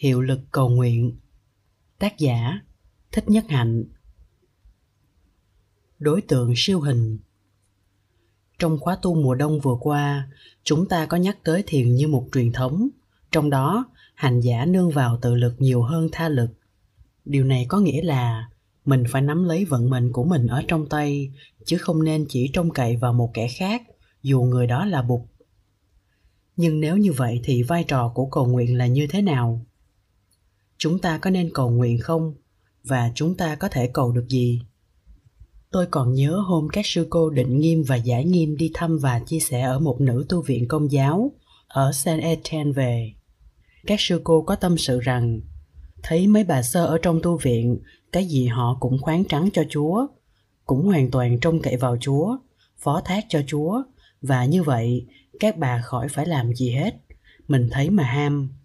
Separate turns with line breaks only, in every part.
Hiệu lực cầu nguyện. Tác giả Thích Nhất Hạnh. Đối tượng siêu hình. Trong khóa tu mùa đông vừa qua, chúng ta có nhắc tới thiền như một truyền thống, trong đó hành giả nương vào tự lực nhiều hơn tha lực. Điều này có nghĩa là mình phải nắm lấy vận mệnh của mình ở trong tay, chứ không nên chỉ trông cậy vào một kẻ khác, dù người đó là bụt. Nhưng nếu như vậy thì vai trò của cầu nguyện là như thế nào? Chúng ta có nên cầu nguyện không? Và chúng ta có thể cầu được gì? Tôi còn nhớ hôm các sư cô định nghiêm và giải nghiêm đi thăm và chia sẻ ở một nữ tu viện công giáo ở saint etienne về. Các sư cô có tâm sự rằng, thấy mấy bà sơ ở trong tu viện, cái gì họ cũng khoáng trắng cho chúa, cũng hoàn toàn trông cậy vào chúa, phó thác cho chúa, và như vậy các bà khỏi phải làm gì hết. Mình thấy mà ham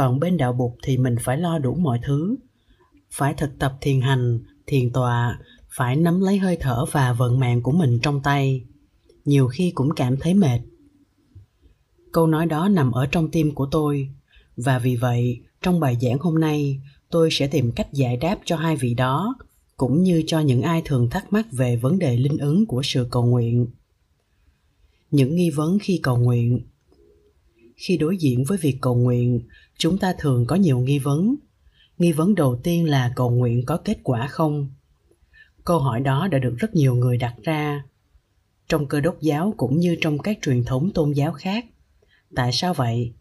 còn bên đạo bục thì mình phải lo đủ mọi thứ. Phải thực tập thiền hành, thiền tọa, phải nắm lấy hơi thở và vận mạng của mình trong tay. Nhiều khi cũng cảm thấy mệt. Câu nói đó nằm ở trong tim của tôi. Và vì vậy, trong bài giảng hôm nay, tôi sẽ tìm cách giải đáp cho hai vị đó, cũng như cho những ai thường thắc mắc về vấn đề linh ứng của sự cầu nguyện. Những nghi vấn khi cầu nguyện. Khi đối diện với việc cầu nguyện chúng ta thường có nhiều nghi vấn. Nghi vấn đầu tiên là cầu nguyện có kết quả không? Câu hỏi đó đã được rất nhiều người đặt ra. Trong cơ đốc giáo cũng như trong các truyền thống tôn giáo khác. Tại sao vậy?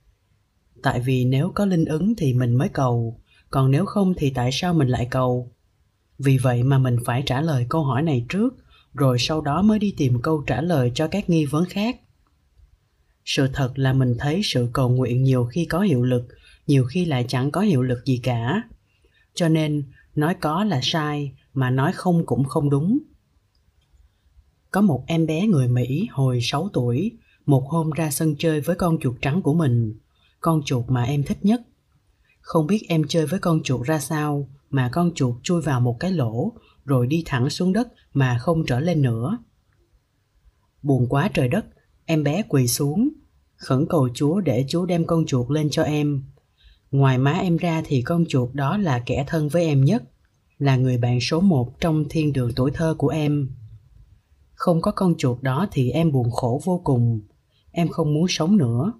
Tại vì nếu có linh ứng thì mình mới cầu, còn nếu không thì tại sao mình lại cầu? Vì vậy mà mình phải trả lời câu hỏi này trước, rồi sau đó mới đi tìm câu trả lời cho các nghi vấn khác. Sự thật là mình thấy sự cầu nguyện nhiều khi có hiệu lực nhiều khi lại chẳng có hiệu lực gì cả cho nên nói có là sai mà nói không cũng không đúng có một em bé người Mỹ hồi 6 tuổi, một hôm ra sân chơi với con chuột trắng của mình, con chuột mà em thích nhất. Không biết em chơi với con chuột ra sao mà con chuột chui vào một cái lỗ rồi đi thẳng xuống đất mà không trở lên nữa. Buồn quá trời đất, em bé quỳ xuống, khẩn cầu Chúa để Chúa đem con chuột lên cho em. Ngoài má em ra thì con chuột đó là kẻ thân với em nhất, là người bạn số một trong thiên đường tuổi thơ của em. Không có con chuột đó thì em buồn khổ vô cùng, em không muốn sống nữa.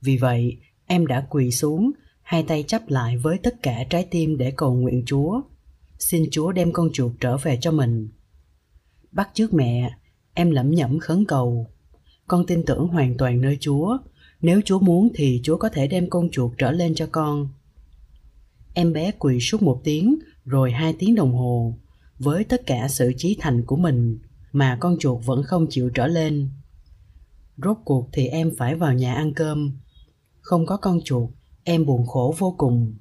Vì vậy, em đã quỳ xuống, hai tay chắp lại với tất cả trái tim để cầu nguyện Chúa. Xin Chúa đem con chuột trở về cho mình bắt trước mẹ em lẩm nhẩm khấn cầu con tin tưởng hoàn toàn nơi chúa nếu chúa muốn thì chúa có thể đem con chuột trở lên cho con. Em bé quỳ suốt một tiếng, rồi hai tiếng đồng hồ, với tất cả sự trí thành của mình, mà con chuột vẫn không chịu trở lên. Rốt cuộc thì em phải vào nhà ăn cơm. Không có con chuột, em buồn khổ vô cùng.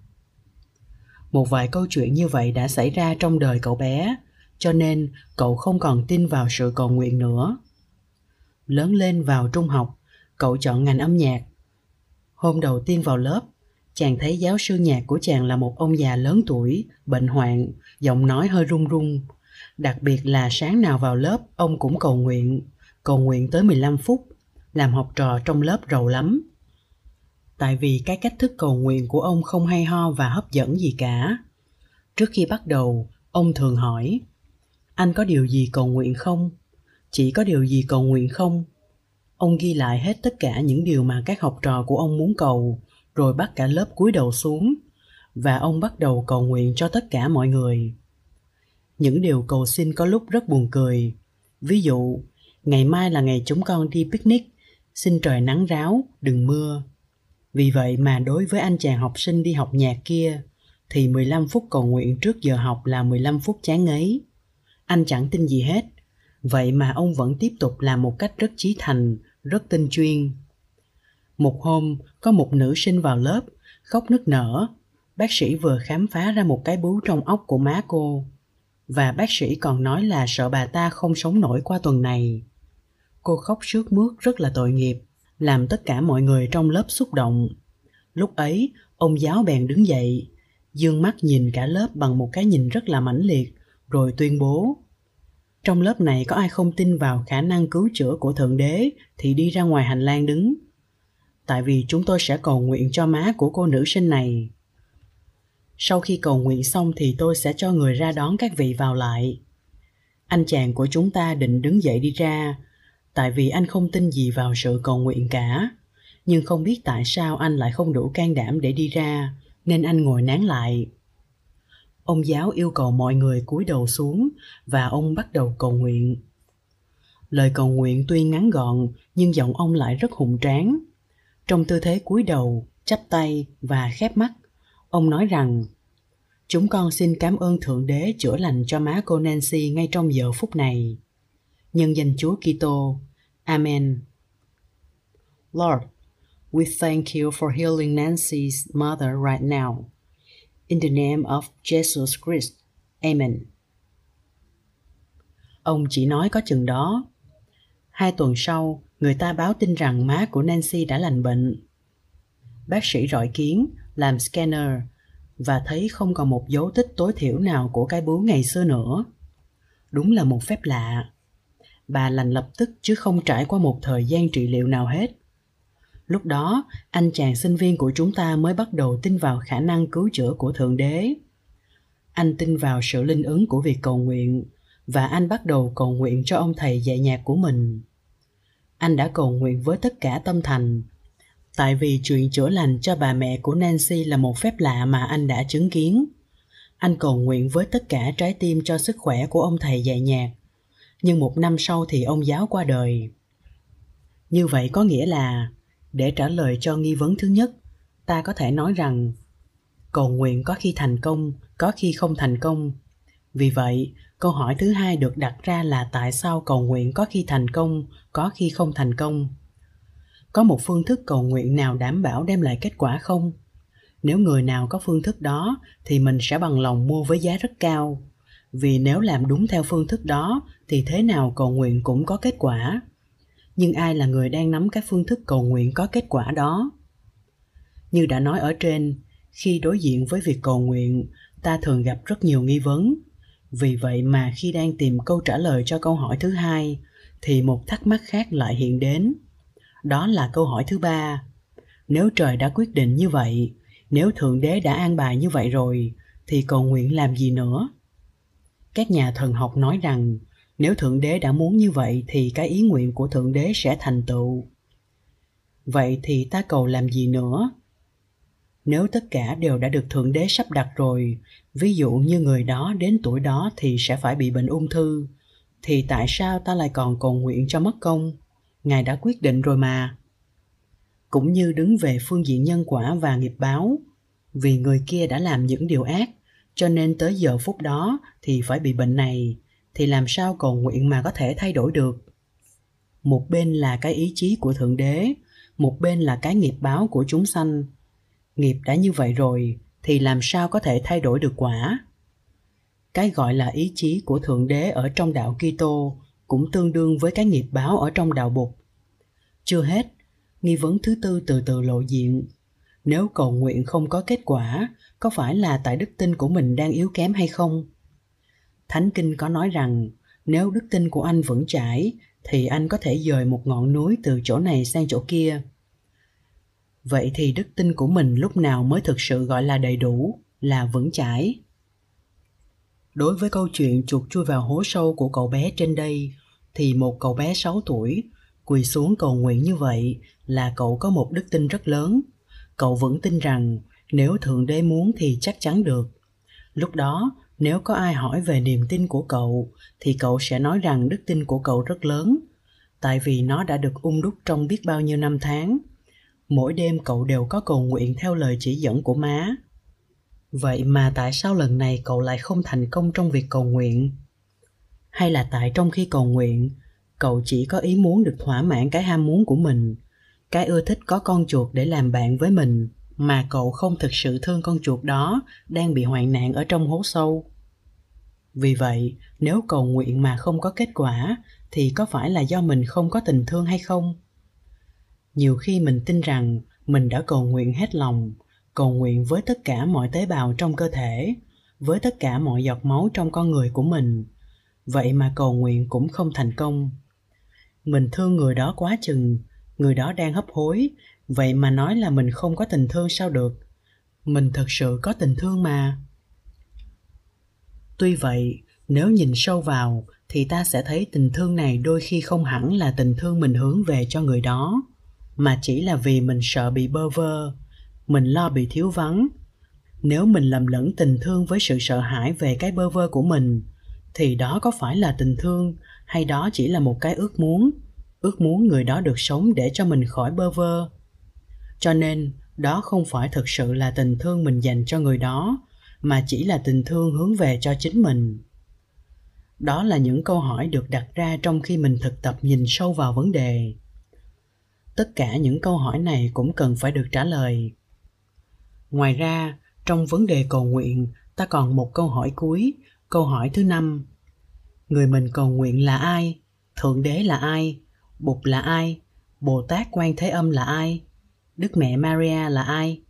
Một vài câu chuyện như vậy đã xảy ra trong đời cậu bé, cho nên cậu không còn tin vào sự cầu nguyện nữa. Lớn lên vào trung học cậu chọn ngành âm nhạc. Hôm đầu tiên vào lớp, chàng thấy giáo sư nhạc của chàng là một ông già lớn tuổi, bệnh hoạn, giọng nói hơi run run. Đặc biệt là sáng nào vào lớp, ông cũng cầu nguyện cầu nguyện tới 15 phút, làm học trò trong lớp rầu lắm. Tại vì cái cách thức cầu nguyện của ông không hay ho và hấp dẫn gì cả. Trước khi bắt đầu, ông thường hỏi, anh có điều gì cầu nguyện không? Chỉ có điều gì cầu nguyện không? Ông ghi lại hết tất cả những điều mà các học trò của ông muốn cầu, rồi bắt cả lớp cúi đầu xuống, và ông bắt đầu cầu nguyện cho tất cả mọi người. Những điều cầu xin có lúc rất buồn cười. Ví dụ, ngày mai là ngày chúng con đi picnic, xin trời nắng ráo, đừng mưa. Vì vậy mà đối với anh chàng học sinh đi học nhạc kia, thì 15 phút cầu nguyện trước giờ học là 15 phút chán ngấy. Anh chẳng tin gì hết. Vậy mà ông vẫn tiếp tục làm một cách rất trí thành rất tinh chuyên. Một hôm, có một nữ sinh vào lớp, khóc nức nở. Bác sĩ vừa khám phá ra một cái bướu trong óc của má cô. Và bác sĩ còn nói là sợ bà ta không sống nổi qua tuần này. Cô khóc sướt mướt rất là tội nghiệp, làm tất cả mọi người trong lớp xúc động. Lúc ấy, ông giáo bèn đứng dậy, dương mắt nhìn cả lớp bằng một cái nhìn rất là mãnh liệt, rồi tuyên bố trong lớp này có ai không tin vào khả năng cứu chữa của thượng đế thì đi ra ngoài hành lang đứng tại vì chúng tôi sẽ cầu nguyện cho má của cô nữ sinh này. Sau khi cầu nguyện xong thì tôi sẽ cho người ra đón các vị vào lại. Anh chàng của chúng ta định đứng dậy đi ra, tại vì anh không tin gì vào sự cầu nguyện cả. Nhưng không biết tại sao anh lại không đủ can đảm để đi ra, nên anh ngồi nán lại. Ông giáo yêu cầu mọi người cúi đầu xuống và ông bắt đầu cầu nguyện. Lời cầu nguyện tuy ngắn gọn nhưng giọng ông lại rất hùng tráng. Trong tư thế cúi đầu, chắp tay và khép mắt, ông nói rằng Chúng con xin cảm ơn Thượng Đế chữa lành cho má cô Nancy ngay trong giờ phút này. Nhân danh Chúa Kitô. Amen. Lord, we thank you for healing Nancy's mother right now. In the name of Jesus Christ. Amen. Ông chỉ nói có chừng đó. Hai tuần sau, người ta báo tin rằng má của Nancy đã lành bệnh. Bác sĩ rọi kiến, làm scanner và thấy không còn một dấu tích tối thiểu nào của cái bướu ngày xưa nữa. Đúng là một phép lạ. Bà lành lập tức chứ không trải qua một thời gian trị liệu nào hết. Lúc đó, anh chàng sinh viên của chúng ta mới bắt đầu tin vào khả năng cứu chữa của Thượng Đế. Anh tin vào sự linh ứng của việc cầu nguyện và anh bắt đầu cầu nguyện cho ông thầy dạy nhạc của mình. Anh đã cầu nguyện với tất cả tâm thành tại vì chuyện chữa lành cho bà mẹ của Nancy là một phép lạ mà anh đã chứng kiến. Anh cầu nguyện với tất cả trái tim cho sức khỏe của ông thầy dạy nhạc. Nhưng một năm sau thì ông giáo qua đời. Như vậy có nghĩa là, để trả lời cho nghi vấn thứ nhất, ta có thể nói rằng cầu nguyện có khi thành công, có khi không thành công. Vì vậy, câu hỏi thứ hai được đặt ra là tại sao cầu nguyện có khi thành công, có khi không thành công? Có một phương thức cầu nguyện nào đảm bảo đem lại kết quả không? Nếu người nào có phương thức đó thì mình sẽ bằng lòng mua với giá rất cao. Vì nếu làm đúng theo phương thức đó thì thế nào cầu nguyện cũng có kết quả? Nhưng ai là người đang nắm các phương thức cầu nguyện có kết quả đó? Như đã nói ở trên, khi đối diện với việc cầu nguyện, ta thường gặp rất nhiều nghi vấn. Vì vậy mà khi đang tìm câu trả lời cho câu hỏi thứ hai, thì một thắc mắc khác lại hiện đến. Đó là câu hỏi thứ ba. Nếu trời đã quyết định như vậy, nếu thượng đế đã an bài như vậy rồi, thì cầu nguyện làm gì nữa? Các nhà thần học nói rằng nếu thượng đế đã muốn như vậy thì cái ý nguyện của thượng đế sẽ thành tựu. Vậy thì ta cầu làm gì nữa? Nếu tất cả đều đã được thượng đế sắp đặt rồi, ví dụ như người đó đến tuổi đó thì sẽ phải bị bệnh ung thư, thì tại sao ta lại còn cầu nguyện cho mất công? Ngài đã quyết định rồi mà. Cũng như đứng về phương diện nhân quả và nghiệp báo, vì người kia đã làm những điều ác, cho nên tới giờ phút đó thì phải bị bệnh này thì làm sao cầu nguyện mà có thể thay đổi được một bên là cái ý chí của thượng đế một bên là cái nghiệp báo của chúng sanh nghiệp đã như vậy rồi thì làm sao có thể thay đổi được quả cái gọi là ý chí của thượng đế ở trong đạo kitô cũng tương đương với cái nghiệp báo ở trong đạo bục. Chưa hết, nghi vấn thứ tư từ từ lộ diện. Nếu cầu nguyện không có kết quả, có phải là tại đức tin của mình đang yếu kém hay không? Thánh Kinh có nói rằng, nếu đức tin của anh vững chãi, thì anh có thể dời một ngọn núi từ chỗ này sang chỗ kia. Vậy thì đức tin của mình lúc nào mới thực sự gọi là đầy đủ, là vững chãi? Đối với câu chuyện chuột chui vào hố sâu của cậu bé trên đây, thì một cậu bé 6 tuổi quỳ xuống cầu nguyện như vậy là cậu có một đức tin rất lớn. Cậu vẫn tin rằng nếu Thượng Đế muốn thì chắc chắn được. Lúc đó, nếu có ai hỏi về niềm tin của cậu thì cậu sẽ nói rằng đức tin của cậu rất lớn, tại vì nó đã được ung đúc trong biết bao nhiêu năm tháng. Mỗi đêm cậu đều có cầu nguyện theo lời chỉ dẫn của má. Vậy mà tại sao lần này cậu lại không thành công trong việc cầu nguyện? hay là tại trong khi cầu nguyện cậu chỉ có ý muốn được thỏa mãn cái ham muốn của mình cái ưa thích có con chuột để làm bạn với mình mà cậu không thực sự thương con chuột đó đang bị hoạn nạn ở trong hố sâu vì vậy, nếu cầu nguyện mà không có kết quả, thì có phải là do mình không có tình thương hay không? Nhiều khi mình tin rằng mình đã cầu nguyện hết lòng, cầu nguyện với tất cả mọi tế bào trong cơ thể, với tất cả mọi giọt máu trong con người của mình. Vậy mà cầu nguyện cũng không thành công. Mình thương người đó quá chừng, người đó đang hấp hối, vậy mà nói là mình không có tình thương sao được? Mình thật sự có tình thương mà tuy vậy, nếu nhìn sâu vào, thì ta sẽ thấy tình thương này đôi khi không hẳn là tình thương mình hướng về cho người đó, mà chỉ là vì mình sợ bị bơ vơ, mình lo bị thiếu vắng. Nếu mình lầm lẫn tình thương với sự sợ hãi về cái bơ vơ của mình, thì đó có phải là tình thương hay đó chỉ là một cái ước muốn? Ước muốn người đó được sống để cho mình khỏi bơ vơ. Cho nên, đó không phải thực sự là tình thương mình dành cho người đó mà chỉ là tình thương hướng về cho chính mình. Đó là những câu hỏi được đặt ra trong khi mình thực tập nhìn sâu vào vấn đề. Tất cả những câu hỏi này cũng cần phải được trả lời. Ngoài ra, trong vấn đề cầu nguyện, ta còn một câu hỏi cuối, câu hỏi thứ năm. Người mình cầu nguyện là ai? Thượng đế là ai? Bụt là ai? Bồ tát quan thế âm là ai? Đức mẹ maria là ai?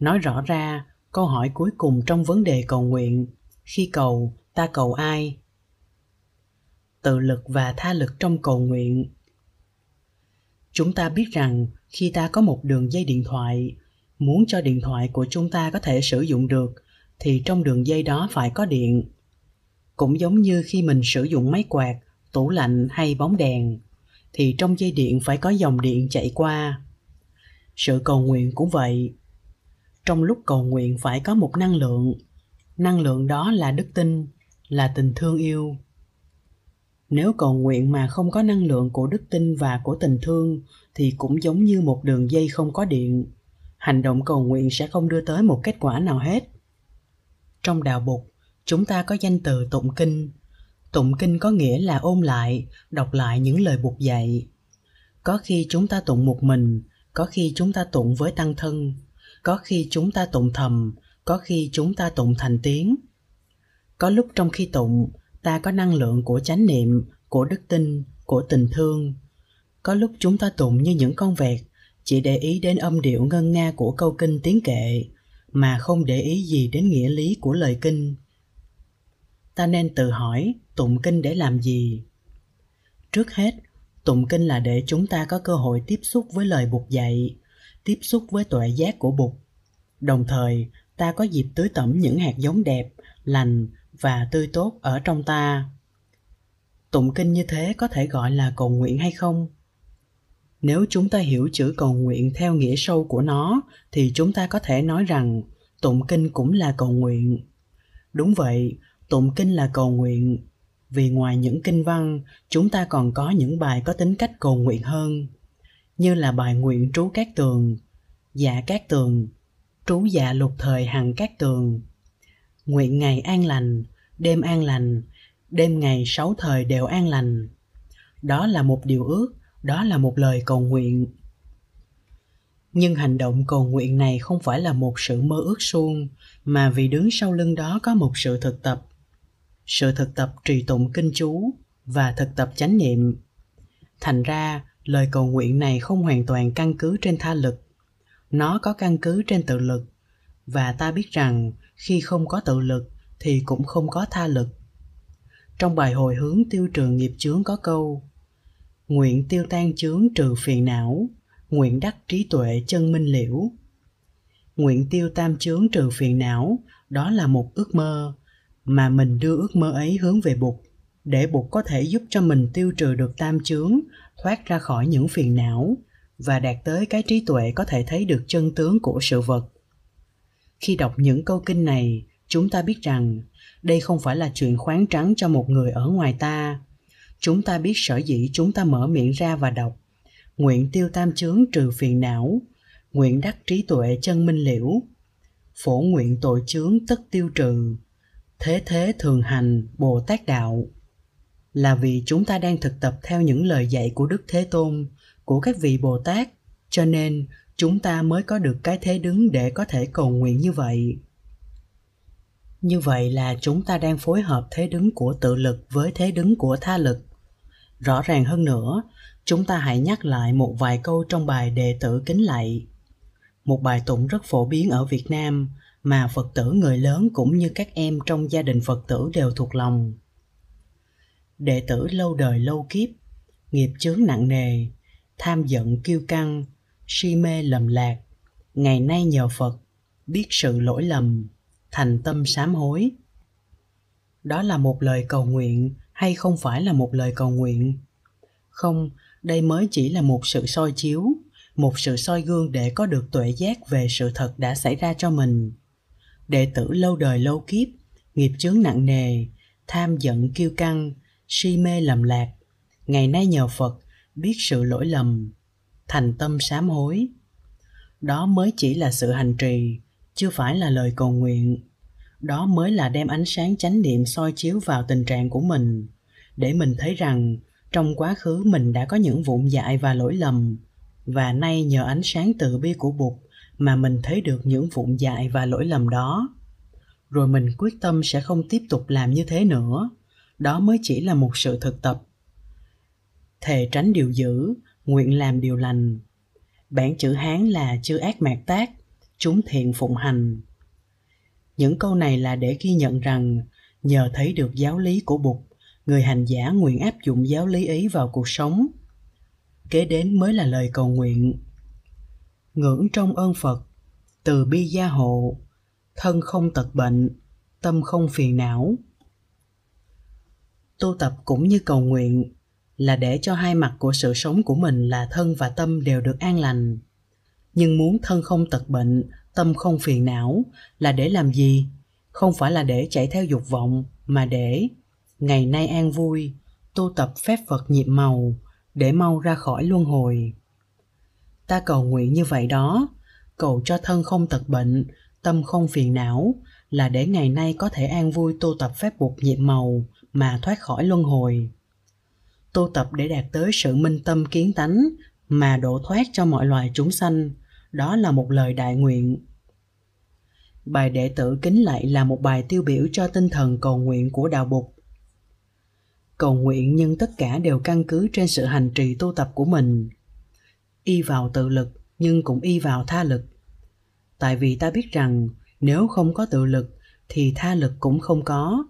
Nói rõ ra câu hỏi cuối cùng trong vấn đề cầu nguyện. Khi cầu, ta cầu ai? Tự lực và tha lực trong cầu nguyện. Chúng ta biết rằng khi ta có một đường dây điện thoại, muốn cho điện thoại của chúng ta có thể sử dụng được, thì trong đường dây đó phải có điện. Cũng giống như khi mình sử dụng máy quạt, tủ lạnh hay bóng đèn, thì trong dây điện phải có dòng điện chạy qua. Sự cầu nguyện cũng vậy trong lúc cầu nguyện phải có một năng lượng. Năng lượng đó là đức tin, là tình thương yêu. Nếu cầu nguyện mà không có năng lượng của đức tin và của tình thương, thì cũng giống như một đường dây không có điện. Hành động cầu nguyện sẽ không đưa tới một kết quả nào hết. Trong đạo bục chúng ta có danh từ tụng kinh. Tụng kinh có nghĩa là ôn lại, đọc lại những lời buộc dạy. Có khi chúng ta tụng một mình, có khi chúng ta tụng với tăng thân có khi chúng ta tụng thầm, có khi chúng ta tụng thành tiếng. Có lúc trong khi tụng, ta có năng lượng của chánh niệm, của đức tin, của tình thương. Có lúc chúng ta tụng như những con vẹt, chỉ để ý đến âm điệu ngân nga của câu kinh tiếng kệ, mà không để ý gì đến nghĩa lý của lời kinh. Ta nên tự hỏi, tụng kinh để làm gì? Trước hết, tụng kinh là để chúng ta có cơ hội tiếp xúc với lời buộc dạy tiếp xúc với tuệ giác của bụt. Đồng thời, ta có dịp tưới tẩm những hạt giống đẹp, lành và tươi tốt ở trong ta. Tụng kinh như thế có thể gọi là cầu nguyện hay không? Nếu chúng ta hiểu chữ cầu nguyện theo nghĩa sâu của nó, thì chúng ta có thể nói rằng tụng kinh cũng là cầu nguyện. Đúng vậy, tụng kinh là cầu nguyện. Vì ngoài những kinh văn, chúng ta còn có những bài có tính cách cầu nguyện hơn như là bài nguyện trú các tường dạ các tường, trú dạ lục thời hằng các tường. Nguyện ngày an lành, đêm an lành, đêm ngày sáu thời đều an lành. Đó là một điều ước, đó là một lời cầu nguyện. Nhưng hành động cầu nguyện này không phải là một sự mơ ước suông, mà vì đứng sau lưng đó có một sự thực tập. Sự thực tập trì tụng kinh chú và thực tập chánh niệm. Thành ra lời cầu nguyện này không hoàn toàn căn cứ trên tha lực. Nó có căn cứ trên tự lực. Và ta biết rằng, khi không có tự lực, thì cũng không có tha lực. Trong bài hồi hướng tiêu trừ nghiệp chướng có câu, nguyện tiêu tan chướng trừ phiền não, nguyện đắc trí tuệ chân minh liễu. Nguyện tiêu tam chướng trừ phiền não, đó là một ước mơ, mà mình đưa ước mơ ấy hướng về bụt, để bụt có thể giúp cho mình tiêu trừ được tam chướng thoát ra khỏi những phiền não và đạt tới cái trí tuệ có thể thấy được chân tướng của sự vật. Khi đọc những câu kinh này, chúng ta biết rằng đây không phải là chuyện khoáng trắng cho một người ở ngoài ta. Chúng ta biết sở dĩ chúng ta mở miệng ra và đọc, nguyện tiêu tam chướng trừ phiền não, nguyện đắc trí tuệ chân minh liễu, phổ nguyện tội chướng tất tiêu trừ, thế thế thường hành bồ tát đạo là vì chúng ta đang thực tập theo những lời dạy của đức thế tôn, của các vị bồ tát, cho nên chúng ta mới có được cái thế đứng để có thể cầu nguyện như vậy. Như vậy là chúng ta đang phối hợp thế đứng của tự lực với thế đứng của tha lực. Rõ ràng hơn nữa, chúng ta hãy nhắc lại một vài câu trong bài đệ tử kính lạy. Một bài tụng rất phổ biến ở việt nam mà phật tử người lớn cũng như các em trong gia đình phật tử đều thuộc lòng đệ tử lâu đời lâu kiếp, nghiệp chướng nặng nề, tham giận kiêu căng, si mê lầm lạc, ngày nay nhờ phật biết sự lỗi lầm, thành tâm sám hối. Đó là một lời cầu nguyện hay không phải là một lời cầu nguyện? Không, đây mới chỉ là một sự soi chiếu, một sự soi gương để có được tuệ giác về sự thật đã xảy ra cho mình. Đệ tử lâu đời lâu kiếp, nghiệp chướng nặng nề, tham giận kiêu căng si mê lầm lạc. Ngày nay nhờ phật biết sự lỗi lầm, thành tâm sám hối. Đó mới chỉ là sự hành trì, chưa phải là lời cầu nguyện. Đó mới là đem ánh sáng chánh niệm soi chiếu vào tình trạng của mình, để mình thấy rằng trong quá khứ mình đã có những vụn dại và lỗi lầm. Và nay nhờ ánh sáng từ bi của bụt mà mình thấy được những vụn dại và lỗi lầm đó. Rồi mình quyết tâm sẽ không tiếp tục làm như thế nữa đó mới chỉ là một sự thực tập. Thề tránh điều dữ, nguyện làm điều lành. Bản chữ hán là chữ ác mạt tác, chúng thiện phụng hành. Những câu này là để ghi nhận rằng, nhờ thấy được giáo lý của bụt, người hành giả nguyện áp dụng giáo lý ấy vào cuộc sống. Kế đến mới là lời cầu nguyện. Ngưỡng trong ơn phật, từ bi gia hộ, thân không tật bệnh, tâm không phiền não tu tập cũng như cầu nguyện là để cho hai mặt của sự sống của mình là thân và tâm đều được an lành. Nhưng muốn thân không tật bệnh, tâm không phiền não là để làm gì? Không phải là để chạy theo dục vọng, mà để ngày nay an vui, tu tập phép phật nhiệm màu để mau ra khỏi luân hồi. Ta cầu nguyện như vậy đó. Cầu cho thân không tật bệnh, tâm không phiền não là để ngày nay có thể an vui tu tập phép buộc nhiệm màu mà thoát khỏi luân hồi. Tu tập để đạt tới sự minh tâm kiến tánh mà độ thoát cho mọi loài chúng sanh, đó là một lời đại nguyện. Bài đệ tử kính lạy là một bài tiêu biểu cho tinh thần cầu nguyện của đạo bục cầu nguyện nhưng tất cả đều căn cứ trên sự hành trì tu tập của mình. Y vào tự lực, nhưng cũng y vào tha lực. Tại vì ta biết rằng, nếu không có tự lực, thì tha lực cũng không có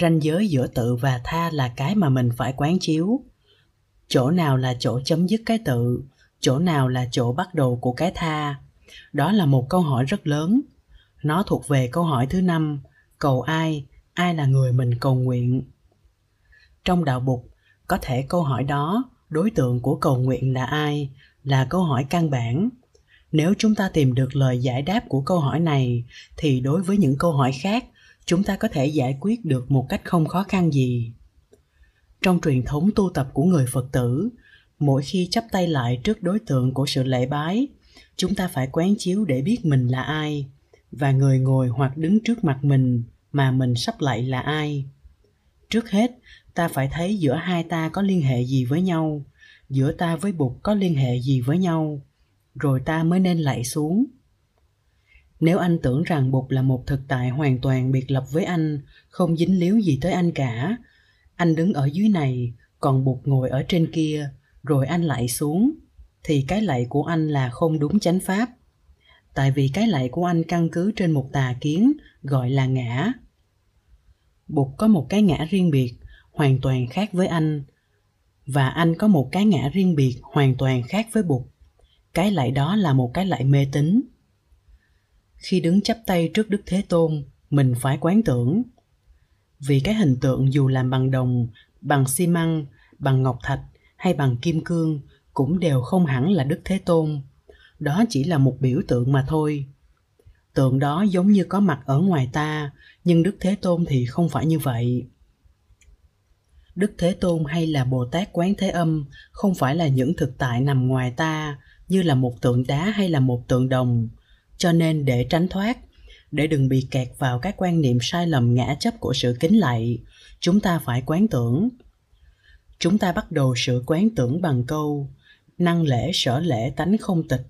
ranh giới giữa tự và tha là cái mà mình phải quán chiếu. Chỗ nào là chỗ chấm dứt cái tự, chỗ nào là chỗ bắt đầu của cái tha? Đó là một câu hỏi rất lớn. Nó thuộc về câu hỏi thứ năm, cầu ai ai là người mình cầu nguyện? Trong đạo bục, có thể câu hỏi đó, đối tượng của cầu nguyện là ai, là câu hỏi căn bản. Nếu chúng ta tìm được lời giải đáp của câu hỏi này, thì đối với những câu hỏi khác chúng ta có thể giải quyết được một cách không khó khăn gì. Trong truyền thống tu tập của người phật tử, mỗi khi chắp tay lại trước đối tượng của sự lễ bái, chúng ta phải quán chiếu để biết mình là ai và người ngồi hoặc đứng trước mặt mình mà mình sắp lại là ai. Trước hết, ta phải thấy giữa hai ta có liên hệ gì với nhau, giữa ta với bụt có liên hệ gì với nhau, rồi ta mới nên lạy xuống nếu anh tưởng rằng bụt là một thực tại hoàn toàn biệt lập với anh, không dính líu gì tới anh cả. Anh đứng ở dưới này, còn bụt ngồi ở trên kia, rồi anh lại xuống. Thì cái lạy của anh là không đúng chánh pháp. Tại vì cái lạy của anh căn cứ trên một tà kiến, gọi là ngã. Bụt có một cái ngã riêng biệt, hoàn toàn khác với anh. Và anh có một cái ngã riêng biệt, hoàn toàn khác với bụt. Cái lạy đó là một cái lạy mê tín khi đứng chắp tay trước đức thế tôn, mình phải quán tưởng. Vì cái hình tượng dù làm bằng đồng, bằng xi măng, bằng ngọc thạch hay bằng kim cương cũng đều không hẳn là đức thế tôn. Đó chỉ là một biểu tượng mà thôi. Tượng đó giống như có mặt ở ngoài ta, nhưng đức thế tôn thì không phải như vậy. Đức thế tôn hay là bồ tát quán thế âm không phải là những thực tại nằm ngoài ta, như là một tượng đá hay là một tượng đồng cho nên để tránh thoát, để đừng bị kẹt vào các quan niệm sai lầm ngã chấp của sự kính lạy, chúng ta phải quán tưởng. Chúng ta bắt đầu sự quán tưởng bằng câu, năng lễ sở lễ tánh không tịch.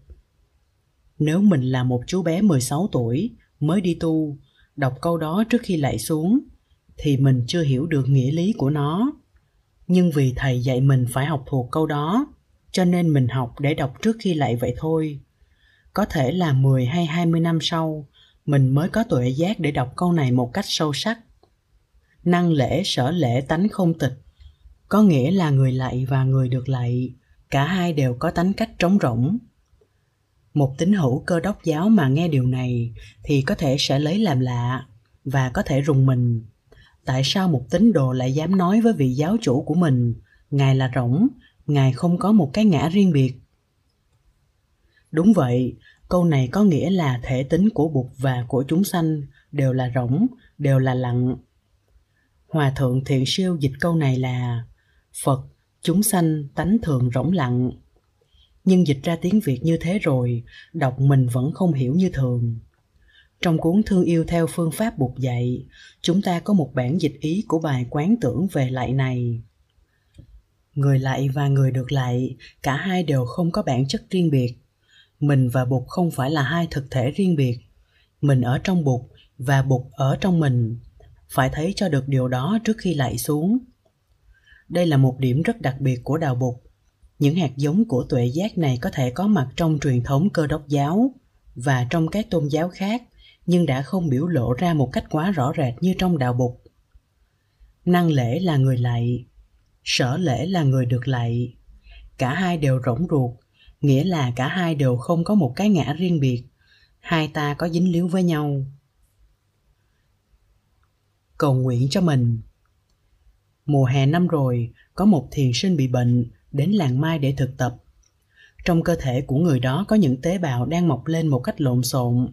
Nếu mình là một chú bé 16 tuổi mới đi tu, đọc câu đó trước khi lạy xuống, thì mình chưa hiểu được nghĩa lý của nó. Nhưng vì thầy dạy mình phải học thuộc câu đó, cho nên mình học để đọc trước khi lạy vậy thôi có thể là 10 hay 20 năm sau, mình mới có tuệ giác để đọc câu này một cách sâu sắc. Năng lễ, sở lễ, tánh không tịch, có nghĩa là người lạy và người được lạy, cả hai đều có tính cách trống rỗng. Một tín hữu cơ đốc giáo mà nghe điều này thì có thể sẽ lấy làm lạ và có thể rùng mình. Tại sao một tín đồ lại dám nói với vị giáo chủ của mình, ngài là rỗng, ngài không có một cái ngã riêng biệt đúng vậy, câu này có nghĩa là thể tính của bụt và của chúng sanh đều là rỗng, đều là lặng. Hòa thượng thiện siêu dịch câu này là, phật, chúng sanh tánh thường rỗng lặng. Nhưng dịch ra tiếng việt như thế rồi, đọc mình vẫn không hiểu như thường. Trong cuốn thương yêu theo phương pháp buộc dạy, chúng ta có một bản dịch ý của bài quán tưởng về lại này. Người lại và người được lại, cả hai đều không có bản chất riêng biệt mình và bụt không phải là hai thực thể riêng biệt. Mình ở trong bụt và bụt ở trong mình. Phải thấy cho được điều đó trước khi lạy xuống. Đây là một điểm rất đặc biệt của đạo bụt. Những hạt giống của tuệ giác này có thể có mặt trong truyền thống cơ đốc giáo và trong các tôn giáo khác, nhưng đã không biểu lộ ra một cách quá rõ rệt như trong đạo bụt. Năng lễ là người lạy, sở lễ là người được lạy. Cả hai đều rỗng ruột nghĩa là cả hai đều không có một cái ngã riêng biệt. Hai ta có dính líu với nhau. Cầu nguyện cho mình. Mùa hè năm rồi, có một thiền sinh bị bệnh, đến làng mai để thực tập. Trong cơ thể của người đó có những tế bào đang mọc lên một cách lộn xộn.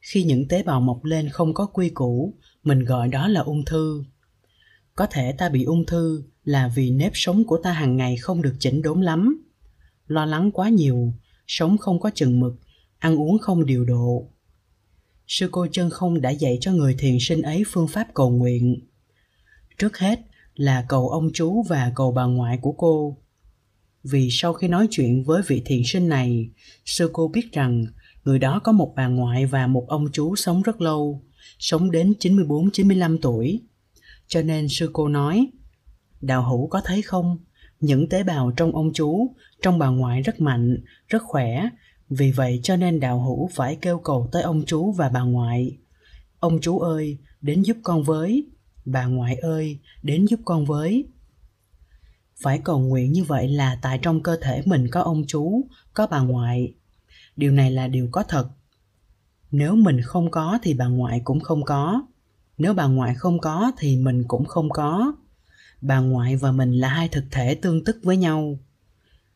Khi những tế bào mọc lên không có quy củ, mình gọi đó là ung thư. Có thể ta bị ung thư là vì nếp sống của ta hàng ngày không được chỉnh đốn lắm lo lắng quá nhiều, sống không có chừng mực, ăn uống không điều độ. Sư cô chân không đã dạy cho người thiền sinh ấy phương pháp cầu nguyện. Trước hết là cầu ông chú và cầu bà ngoại của cô. Vì sau khi nói chuyện với vị thiền sinh này, sư cô biết rằng người đó có một bà ngoại và một ông chú sống rất lâu, sống đến 94-95 tuổi. Cho nên sư cô nói, đạo hữu có thấy không? Những tế bào trong ông chú, trong bà ngoại rất mạnh, rất khỏe. Vì vậy cho nên đạo hữu phải kêu cầu tới ông chú và bà ngoại. Ông chú ơi, đến giúp con với. Bà ngoại ơi, đến giúp con với. Phải cầu nguyện như vậy là tại trong cơ thể mình có ông chú, có bà ngoại. Điều này là điều có thật. Nếu mình không có thì bà ngoại cũng không có. Nếu bà ngoại không có thì mình cũng không có bà ngoại và mình là hai thực thể tương tức với nhau.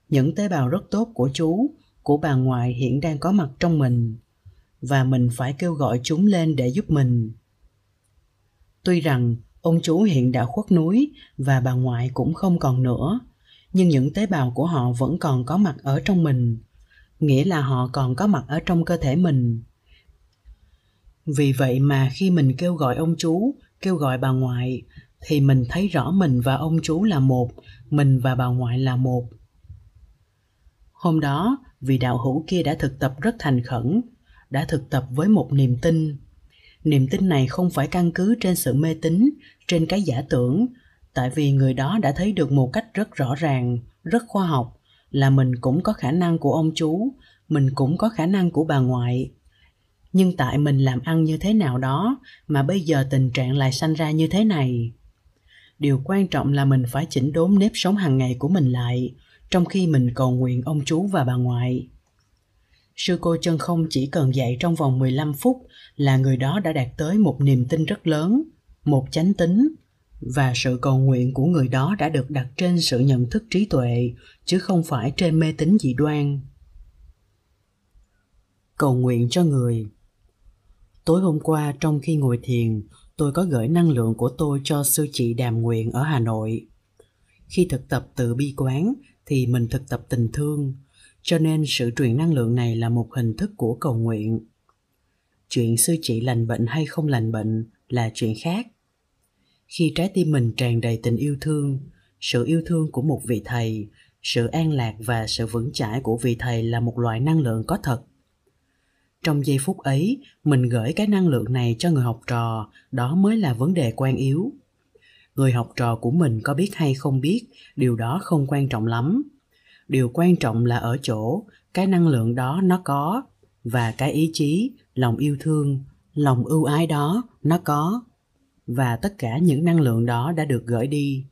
Những tế bào rất tốt của chú, của bà ngoại hiện đang có mặt trong mình, và mình phải kêu gọi chúng lên để giúp mình. Tuy rằng, ông chú hiện đã khuất núi và bà ngoại cũng không còn nữa, nhưng những tế bào của họ vẫn còn có mặt ở trong mình, nghĩa là họ còn có mặt ở trong cơ thể mình. Vì vậy mà khi mình kêu gọi ông chú, kêu gọi bà ngoại thì mình thấy rõ mình và ông chú là một, mình và bà ngoại là một. Hôm đó, vị đạo hữu kia đã thực tập rất thành khẩn, đã thực tập với một niềm tin. Niềm tin này không phải căn cứ trên sự mê tín, trên cái giả tưởng, tại vì người đó đã thấy được một cách rất rõ ràng, rất khoa học, là mình cũng có khả năng của ông chú, mình cũng có khả năng của bà ngoại. Nhưng tại mình làm ăn như thế nào đó, mà bây giờ tình trạng lại sanh ra như thế này? Điều quan trọng là mình phải chỉnh đốn nếp sống hàng ngày của mình lại trong khi mình cầu nguyện ông chú và bà ngoại sư cô chân không chỉ cần dạy trong vòng 15 phút là người đó đã đạt tới một niềm tin rất lớn, một chánh tính và sự cầu nguyện của người đó đã được đặt trên sự nhận thức trí tuệ chứ không phải trên mê tín dị đoan. Cầu nguyện cho người Tối hôm qua trong khi ngồi thiền, tôi có gửi năng lượng của tôi cho sư chị Đàm Nguyện ở Hà Nội. Khi thực tập từ bi quán thì mình thực tập tình thương, cho nên sự truyền năng lượng này là một hình thức của cầu nguyện. Chuyện sư chị lành bệnh hay không lành bệnh là chuyện khác. Khi trái tim mình tràn đầy tình yêu thương sự yêu thương của một vị thầy sự an lạc và sự vững chãi của vị thầy là một loại năng lượng có thật trong giây phút ấy, mình gửi cái năng lượng này cho người học trò, đó mới là vấn đề quan yếu. Người học trò của mình có biết hay không biết, điều đó không quan trọng lắm. Điều quan trọng là ở chỗ, cái năng lượng đó nó có, và cái ý chí, lòng yêu thương, lòng ưu ái đó nó có, và tất cả những năng lượng đó đã được gửi đi.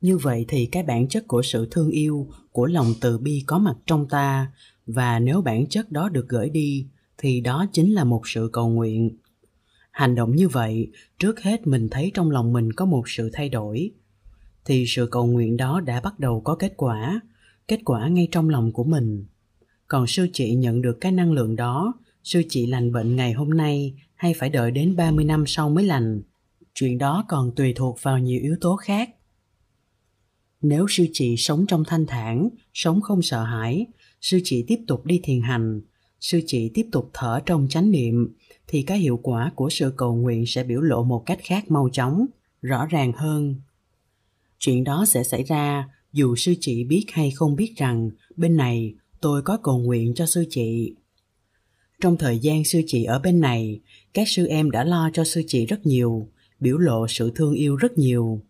Như vậy thì cái bản chất của sự thương yêu, của lòng từ bi có mặt trong ta và nếu bản chất đó được gửi đi, thì đó chính là một sự cầu nguyện. Hành động như vậy, trước hết mình thấy trong lòng mình có một sự thay đổi, thì sự cầu nguyện đó đã bắt đầu có kết quả kết quả ngay trong lòng của mình. Còn sư chị nhận được cái năng lượng đó, sư chị lành bệnh ngày hôm nay hay phải đợi đến 30 năm sau mới lành. Chuyện đó còn tùy thuộc vào nhiều yếu tố khác. Nếu sư chị sống trong thanh thản, sống không sợ hãi sư chị tiếp tục đi thiền hành. Sư chị tiếp tục thở trong chánh niệm, thì cái hiệu quả của sự cầu nguyện sẽ biểu lộ một cách khác mau chóng, rõ ràng hơn. Chuyện đó sẽ xảy ra dù sư chị biết hay không biết rằng, bên này tôi có cầu nguyện cho sư chị trong thời gian sư chị ở bên này, các sư em đã lo cho sư chị rất nhiều, biểu lộ sự thương yêu rất nhiều.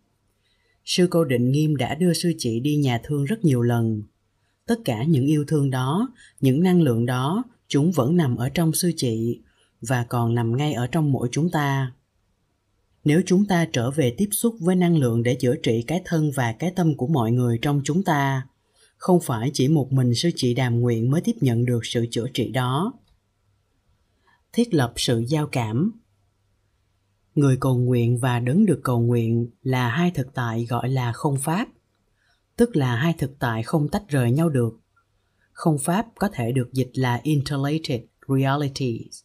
Sư cô định nghiêm đã đưa sư chị đi nhà thương rất nhiều lần tất cả những yêu thương đó, những năng lượng đó, chúng vẫn nằm ở trong sư chị và còn nằm ngay ở trong mỗi chúng ta. Nếu chúng ta trở về tiếp xúc với năng lượng để chữa trị cái thân và cái tâm của mọi người trong chúng ta, không phải chỉ một mình sư chị đàm nguyện mới tiếp nhận được sự chữa trị đó. Thiết lập sự giao cảm. Người cầu nguyện và đấng được cầu nguyện là hai thực tại gọi là không pháp tức là hai thực tại không tách rời nhau được. Không pháp có thể được dịch là interrelated realities.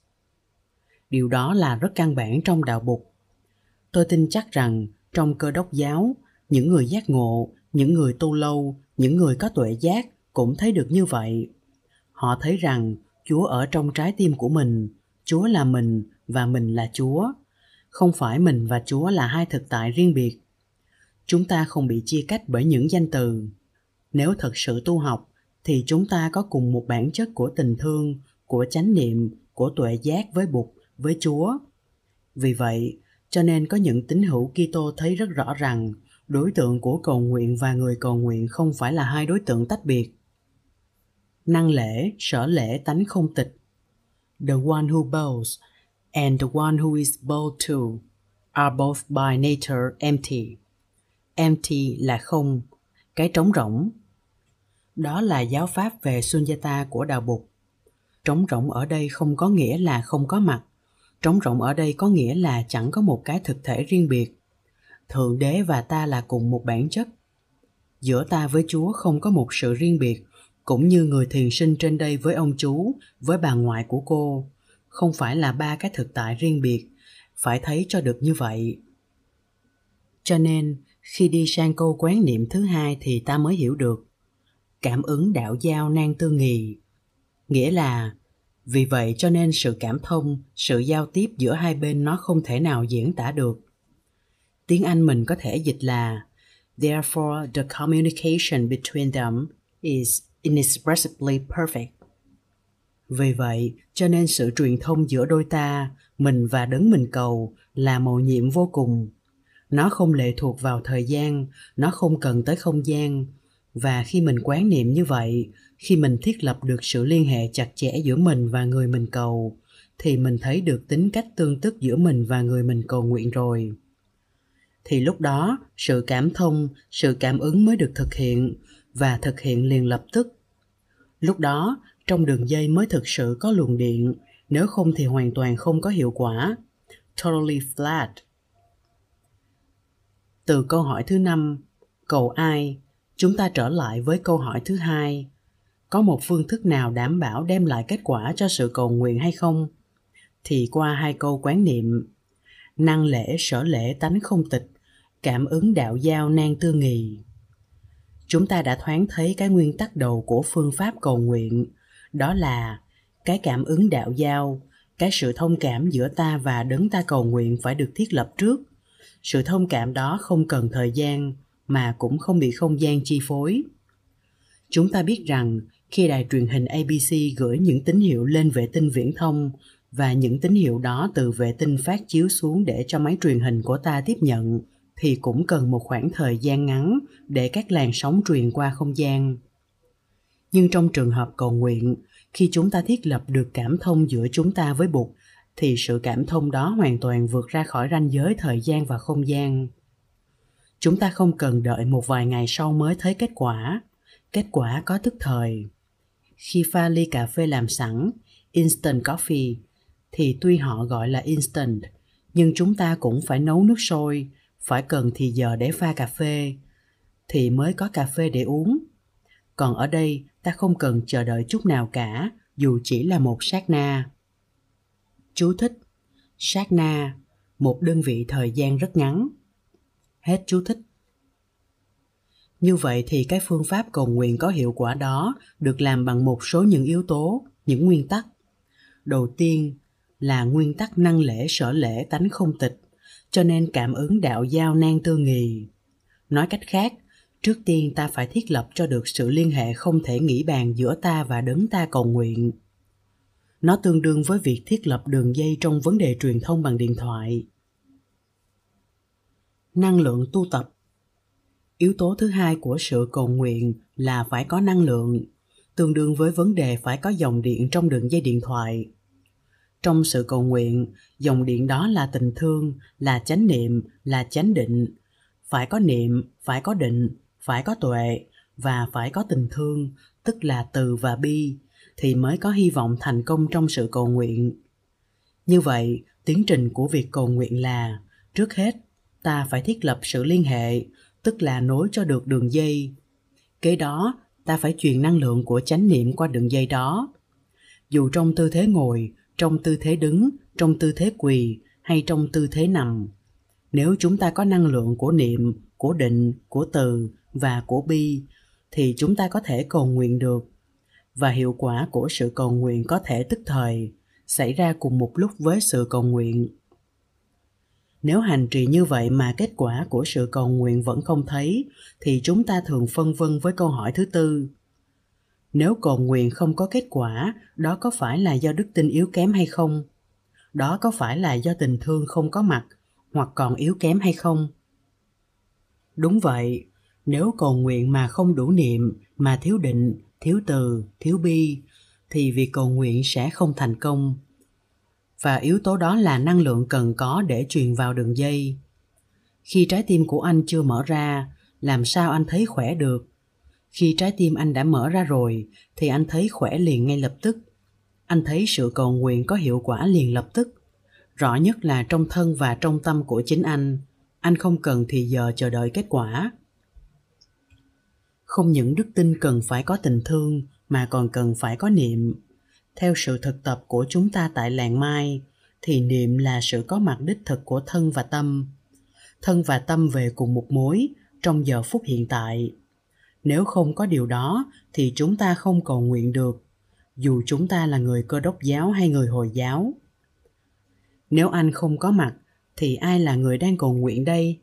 Điều đó là rất căn bản trong đạo bụt. Tôi tin chắc rằng trong cơ đốc giáo, những người giác ngộ, những người tu lâu, những người có tuệ giác cũng thấy được như vậy. Họ thấy rằng chúa ở trong trái tim của mình, chúa là mình và mình là chúa. Không phải mình và chúa là hai thực tại riêng biệt chúng ta không bị chia cách bởi những danh từ nếu thật sự tu học thì chúng ta có cùng một bản chất của tình thương của chánh niệm của tuệ giác với bụt với chúa vì vậy cho nên có những tín hữu Kitô thấy rất rõ rằng đối tượng của cầu nguyện và người cầu nguyện không phải là hai đối tượng tách biệt. Năng lễ, sở lễ tánh không tịch. The one who bows and the one who is bowed to are both by nature empty. Empty là không, cái trống rỗng. Đó là giáo pháp về Sunyata của Đạo Bụt. Trống rỗng ở đây không có nghĩa là không có mặt. Trống rỗng ở đây có nghĩa là chẳng có một cái thực thể riêng biệt. Thượng đế và ta là cùng một bản chất. Giữa ta với Chúa không có một sự riêng biệt, cũng như người thiền sinh trên đây với ông chú, với bà ngoại của cô. Không phải là ba cái thực tại riêng biệt, phải thấy cho được như vậy. Cho nên, khi đi sang câu quán niệm thứ hai thì ta mới hiểu được. Cảm ứng đạo giao nan tư nghì. Nghĩa là, vì vậy cho nên sự cảm thông, sự giao tiếp giữa hai bên nó không thể nào diễn tả được. Tiếng Anh mình có thể dịch là Therefore the communication between them is inexpressibly perfect. Vì vậy, cho nên sự truyền thông giữa đôi ta, mình và đấng mình cầu là mầu nhiệm vô cùng nó không lệ thuộc vào thời gian, nó không cần tới không gian. Và khi mình quán niệm như vậy, khi mình thiết lập được sự liên hệ chặt chẽ giữa mình và người mình cầu, thì mình thấy được tính cách tương tức giữa mình và người mình cầu nguyện rồi. Thì lúc đó, sự cảm thông, sự cảm ứng mới được thực hiện và thực hiện liền lập tức. Lúc đó, trong đường dây mới thực sự có luồng điện, nếu không thì hoàn toàn không có hiệu quả. Totally flat từ câu hỏi thứ năm, cầu ai, chúng ta trở lại với câu hỏi thứ hai. Có một phương thức nào đảm bảo đem lại kết quả cho sự cầu nguyện hay không? Thì qua hai câu quán niệm, năng lễ sở lễ tánh không tịch, cảm ứng đạo giao nan tư nghì. Chúng ta đã thoáng thấy cái nguyên tắc đầu của phương pháp cầu nguyện, đó là cái cảm ứng đạo giao, cái sự thông cảm giữa ta và đấng ta cầu nguyện phải được thiết lập trước – sự thông cảm đó không cần thời gian mà cũng không bị không gian chi phối. Chúng ta biết rằng, khi đài truyền hình abc gửi những tín hiệu lên vệ tinh viễn thông và những tín hiệu đó từ vệ tinh phát chiếu xuống để cho máy truyền hình của ta tiếp nhận, thì cũng cần một khoảng thời gian ngắn để các làn sóng truyền qua không gian. Nhưng trong trường hợp cầu nguyện, khi chúng ta thiết lập được cảm thông giữa chúng ta với bụt thì sự cảm thông đó hoàn toàn vượt ra khỏi ranh giới thời gian và không gian. Chúng ta không cần đợi một vài ngày sau mới thấy kết quả. Kết quả có tức thời. Khi pha ly cà phê làm sẵn, instant coffee, thì tuy họ gọi là instant, nhưng chúng ta cũng phải nấu nước sôi, phải cần thì giờ để pha cà phê, thì mới có cà phê để uống. Còn ở đây, ta không cần chờ đợi chút nào cả, dù chỉ là một sát na chú thích. Sát na một đơn vị thời gian rất ngắn. Hết chú thích. Như vậy thì cái phương pháp cầu nguyện có hiệu quả đó được làm bằng một số những yếu tố, những nguyên tắc. Đầu tiên là nguyên tắc năng lễ sở lễ tánh không tịch, cho nên cảm ứng đạo giao nan tư nghì nói cách khác, trước tiên ta phải thiết lập cho được sự liên hệ không thể nghĩ bàn giữa ta và đấng ta cầu nguyện nó tương đương với việc thiết lập đường dây trong vấn đề truyền thông bằng điện thoại. Năng lượng tu tập. Yếu tố thứ hai của sự cầu nguyện là phải có năng lượng, tương đương với vấn đề phải có dòng điện trong đường dây điện thoại. Trong sự cầu nguyện, dòng điện đó là tình thương, là chánh niệm, là chánh định. Phải có niệm, phải có định, phải có tuệ và phải có tình thương, tức là từ và bi thì mới có hy vọng thành công trong sự cầu nguyện. Như vậy, tiến trình của việc cầu nguyện là, trước hết, ta phải thiết lập sự liên hệ, tức là nối cho được đường dây. Kế đó, ta phải truyền năng lượng của chánh niệm qua đường dây đó. Dù trong tư thế ngồi, trong tư thế đứng, trong tư thế quỳ, hay trong tư thế nằm, nếu chúng ta có năng lượng của niệm, của định, của từ và của bi, thì chúng ta có thể cầu nguyện được và hiệu quả của sự cầu nguyện có thể tức thời xảy ra cùng một lúc với sự cầu nguyện. Nếu hành trì như vậy mà kết quả của sự cầu nguyện vẫn không thấy, thì chúng ta thường phân vân với câu hỏi thứ tư. Nếu cầu nguyện không có kết quả, đó có phải là do đức tin yếu kém hay không? Đó có phải là do tình thương không có mặt, hoặc còn yếu kém hay không? Đúng vậy, nếu cầu nguyện mà không đủ niệm, mà thiếu định thiếu từ, thiếu bi, thì việc cầu nguyện sẽ không thành công. Và yếu tố đó là năng lượng cần có để truyền vào đường dây. Khi trái tim của anh chưa mở ra, làm sao anh thấy khỏe được? Khi trái tim anh đã mở ra rồi, thì anh thấy khỏe liền ngay lập tức. Anh thấy sự cầu nguyện có hiệu quả liền lập tức. Rõ nhất là trong thân và trong tâm của chính anh. Anh không cần thì giờ chờ đợi kết quả không những đức tin cần phải có tình thương, mà còn cần phải có niệm. Theo sự thực tập của chúng ta tại làng mai, thì niệm là sự có mặt đích thực của thân và tâm. Thân và tâm về cùng một mối, trong giờ phút hiện tại. Nếu không có điều đó, thì chúng ta không cầu nguyện được, dù chúng ta là người cơ đốc giáo hay người hồi giáo. Nếu anh không có mặt, thì ai là người đang cầu nguyện đây?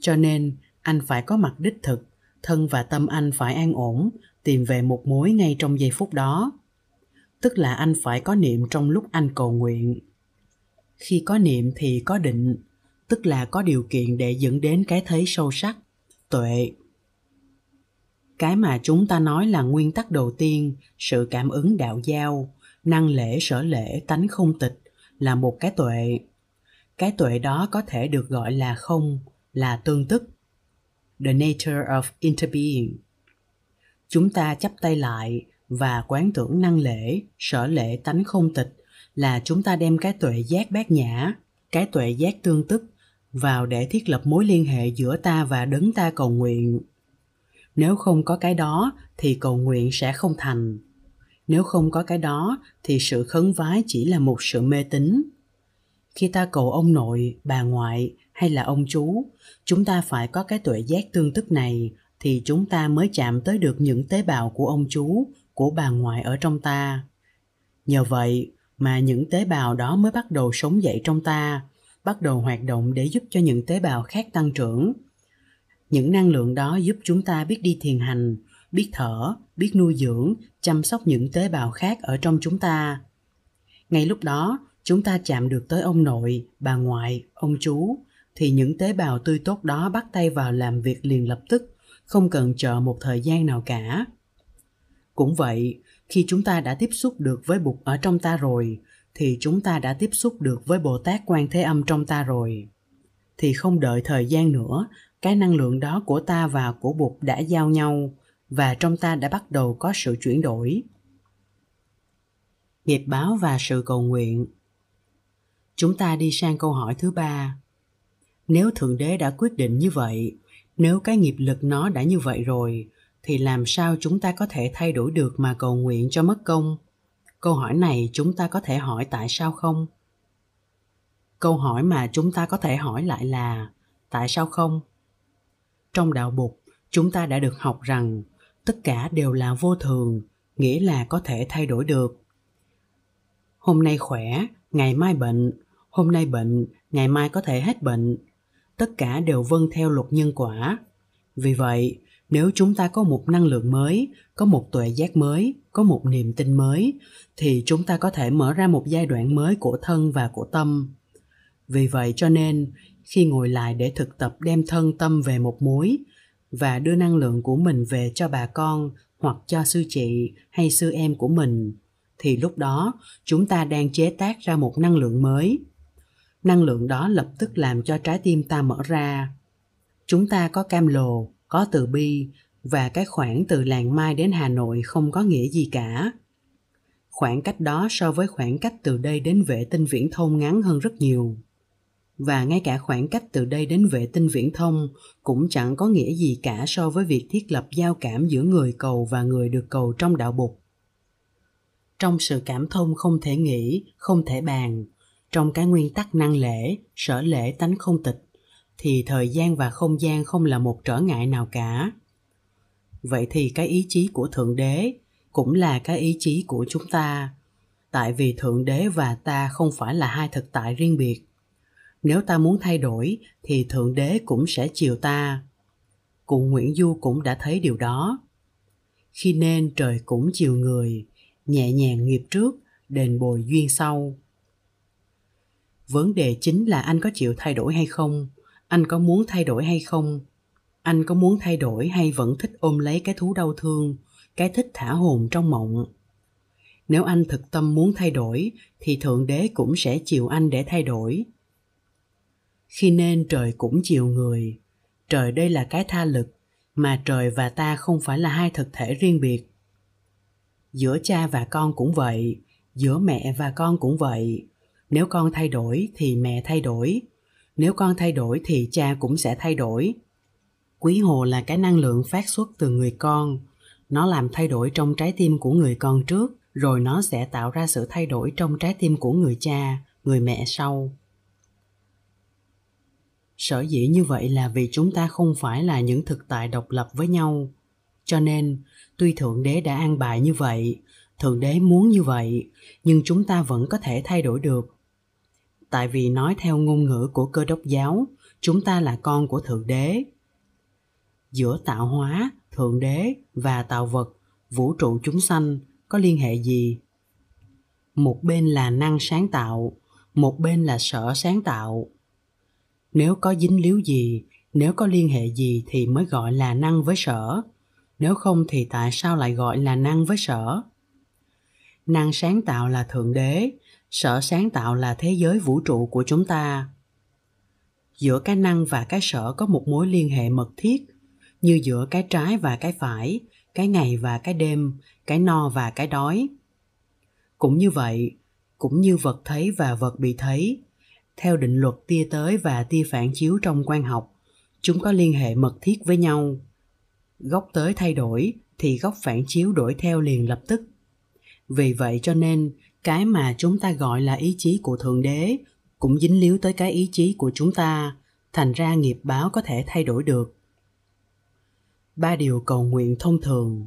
Cho nên, anh phải có mặt đích thực thân và tâm anh phải an ổn, tìm về một mối ngay trong giây phút đó. Tức là anh phải có niệm trong lúc anh cầu nguyện. Khi có niệm thì có định, tức là có điều kiện để dẫn đến cái thấy sâu sắc, tuệ. Cái mà chúng ta nói là nguyên tắc đầu tiên, sự cảm ứng đạo giao, năng lễ sở lễ tánh không tịch, là một cái tuệ. Cái tuệ đó có thể được gọi là không, là tương tức the nature of interbeing. Chúng ta chắp tay lại và quán tưởng năng lễ, sở lễ tánh không tịch là chúng ta đem cái tuệ giác bát nhã, cái tuệ giác tương tức vào để thiết lập mối liên hệ giữa ta và đấng ta cầu nguyện. Nếu không có cái đó thì cầu nguyện sẽ không thành. Nếu không có cái đó thì sự khấn vái chỉ là một sự mê tín. Khi ta cầu ông nội, bà ngoại hay là ông chú? Chúng ta phải có cái tuệ giác tương tức này thì chúng ta mới chạm tới được những tế bào của ông chú, của bà ngoại ở trong ta. Nhờ vậy mà những tế bào đó mới bắt đầu sống dậy trong ta, bắt đầu hoạt động để giúp cho những tế bào khác tăng trưởng. Những năng lượng đó giúp chúng ta biết đi thiền hành, biết thở, biết nuôi dưỡng, chăm sóc những tế bào khác ở trong chúng ta. Ngay lúc đó, chúng ta chạm được tới ông nội, bà ngoại, ông chú thì những tế bào tươi tốt đó bắt tay vào làm việc liền lập tức, không cần chờ một thời gian nào cả. Cũng vậy, khi chúng ta đã tiếp xúc được với bụt ở trong ta rồi, thì chúng ta đã tiếp xúc được với bồ tát quan thế âm trong ta rồi. Thì không đợi thời gian nữa, cái năng lượng đó của ta và của bụt đã giao nhau và trong ta đã bắt đầu có sự chuyển đổi. Nghiệp báo và sự cầu nguyện. Chúng ta đi sang câu hỏi thứ ba nếu thượng đế đã quyết định như vậy, nếu cái nghiệp lực nó đã như vậy rồi, thì làm sao chúng ta có thể thay đổi được mà cầu nguyện cho mất công? Câu hỏi này chúng ta có thể hỏi tại sao không? Câu hỏi mà chúng ta có thể hỏi lại là, tại sao không? Trong đạo bục chúng ta đã được học rằng, tất cả đều là vô thường, nghĩa là có thể thay đổi được. Hôm nay khỏe, ngày mai bệnh, hôm nay bệnh, ngày mai có thể hết bệnh tất cả đều vâng theo luật nhân quả. Vì vậy, nếu chúng ta có một năng lượng mới, có một tuệ giác mới, có một niềm tin mới, thì chúng ta có thể mở ra một giai đoạn mới của thân và của tâm. Vì vậy cho nên, khi ngồi lại để thực tập đem thân tâm về một mối và đưa năng lượng của mình về cho bà con hoặc cho sư chị hay sư em của mình, thì lúc đó chúng ta đang chế tác ra một năng lượng mới năng lượng đó lập tức làm cho trái tim ta mở ra. Chúng ta có cam lồ, có từ bi, và cái khoảng từ làng mai đến hà nội không có nghĩa gì cả. Khoảng cách đó so với khoảng cách từ đây đến vệ tinh viễn thông ngắn hơn rất nhiều. Và ngay cả khoảng cách từ đây đến vệ tinh viễn thông cũng chẳng có nghĩa gì cả so với việc thiết lập giao cảm giữa người cầu và người được cầu trong đạo bục. Trong sự cảm thông không thể nghĩ, không thể bàn trong cái nguyên tắc năng lễ, sở lễ tánh không tịch, thì thời gian và không gian không là một trở ngại nào cả. Vậy thì cái ý chí của thượng đế cũng là cái ý chí của chúng ta. Tại vì thượng đế và ta không phải là hai thực tại riêng biệt. Nếu ta muốn thay đổi, thì thượng đế cũng sẽ chiều ta. Cụ nguyễn du cũng đã thấy điều đó. Khi nên, trời cũng chiều người, nhẹ nhàng nghiệp trước, đền bồi duyên sau vấn đề chính là anh có chịu thay đổi hay không? Anh có muốn thay đổi hay không? Anh có muốn thay đổi hay vẫn thích ôm lấy cái thú đau thương, cái thích thả hồn trong mộng? Nếu anh thực tâm muốn thay đổi, thì thượng đế cũng sẽ chiều anh để thay đổi. Khi nên, trời cũng chiều người. Trời đây là cái tha lực, mà trời và ta không phải là hai thực thể riêng biệt. Giữa cha và con cũng vậy, giữa mẹ và con cũng vậy nếu con thay đổi thì mẹ thay đổi. Nếu con thay đổi thì cha cũng sẽ thay đổi. Quý hồ là cái năng lượng phát xuất từ người con. Nó làm thay đổi trong trái tim của người con trước, rồi nó sẽ tạo ra sự thay đổi trong trái tim của người cha, người mẹ sau. Sở dĩ như vậy là vì chúng ta không phải là những thực tại độc lập với nhau. Cho nên, tuy thượng đế đã an bài như vậy, thượng đế muốn như vậy, nhưng chúng ta vẫn có thể thay đổi được tại vì nói theo ngôn ngữ của cơ đốc giáo, chúng ta là con của thượng đế. Giữa tạo hóa, thượng đế và tạo vật, vũ trụ chúng sanh có liên hệ gì? Một bên là năng sáng tạo, một bên là sở sáng tạo. Nếu có dính líu gì, nếu có liên hệ gì thì mới gọi là năng với sở. Nếu không thì tại sao lại gọi là năng với sở? Năng sáng tạo là thượng đế sở sáng tạo là thế giới vũ trụ của chúng ta. Giữa cái năng và cái sở có một mối liên hệ mật thiết, như giữa cái trái và cái phải, cái ngày và cái đêm, cái no và cái đói. Cũng như vậy, cũng như vật thấy và vật bị thấy, theo định luật tia tới và tia phản chiếu trong quan học, chúng có liên hệ mật thiết với nhau. Góc tới thay đổi thì góc phản chiếu đổi theo liền lập tức. Vì vậy cho nên cái mà chúng ta gọi là ý chí của thượng đế cũng dính líu tới cái ý chí của chúng ta, thành ra nghiệp báo có thể thay đổi được. Ba điều cầu nguyện thông thường.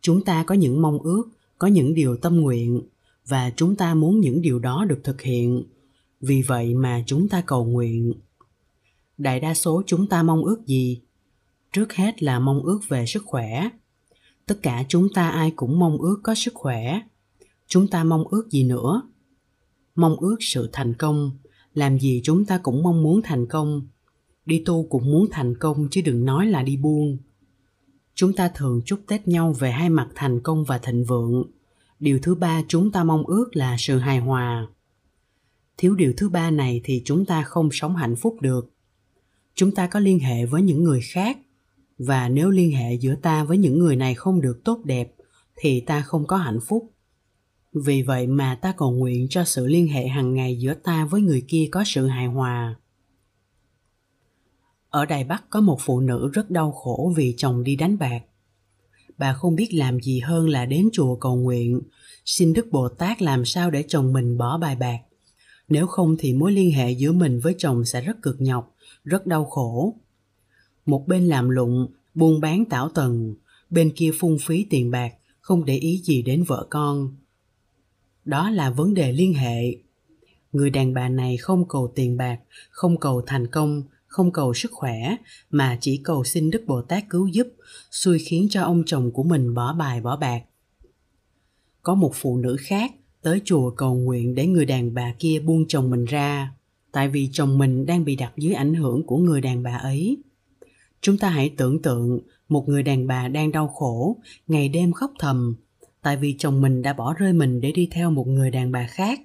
Chúng ta có những mong ước, có những điều tâm nguyện và chúng ta muốn những điều đó được thực hiện. Vì vậy mà chúng ta cầu nguyện. Đại đa số chúng ta mong ước gì? Trước hết là mong ước về sức khỏe. Tất cả chúng ta ai cũng mong ước có sức khỏe chúng ta mong ước gì nữa? Mong ước sự thành công. Làm gì chúng ta cũng mong muốn thành công. Đi tu cũng muốn thành công, chứ đừng nói là đi buông. Chúng ta thường chúc tết nhau về hai mặt thành công và thịnh vượng. Điều thứ ba chúng ta mong ước là sự hài hòa. Thiếu điều thứ ba này thì chúng ta không sống hạnh phúc được. Chúng ta có liên hệ với những người khác. Và nếu liên hệ giữa ta với những người này không được tốt đẹp, thì ta không có hạnh phúc vì vậy mà ta cầu nguyện cho sự liên hệ hàng ngày giữa ta với người kia có sự hài hòa. Ở đài bắc có một phụ nữ rất đau khổ vì chồng đi đánh bạc. Bà không biết làm gì hơn là đến chùa cầu nguyện, xin đức bồ tát làm sao để chồng mình bỏ bài bạc. Nếu không thì mối liên hệ giữa mình với chồng sẽ rất cực nhọc, rất đau khổ. Một bên làm lụng buôn bán tảo tần, bên kia phung phí tiền bạc, không để ý gì đến vợ con đó là vấn đề liên hệ. Người đàn bà này không cầu tiền bạc, không cầu thành công, không cầu sức khỏe, mà chỉ cầu xin đức bồ tát cứu giúp, xui khiến cho ông chồng của mình bỏ bài bỏ bạc. Có một phụ nữ khác tới chùa cầu nguyện để người đàn bà kia buông chồng mình ra, tại vì chồng mình đang bị đặt dưới ảnh hưởng của người đàn bà ấy. Chúng ta hãy tưởng tượng một người đàn bà đang đau khổ, ngày đêm khóc thầm tại vì chồng mình đã bỏ rơi mình để đi theo một người đàn bà khác.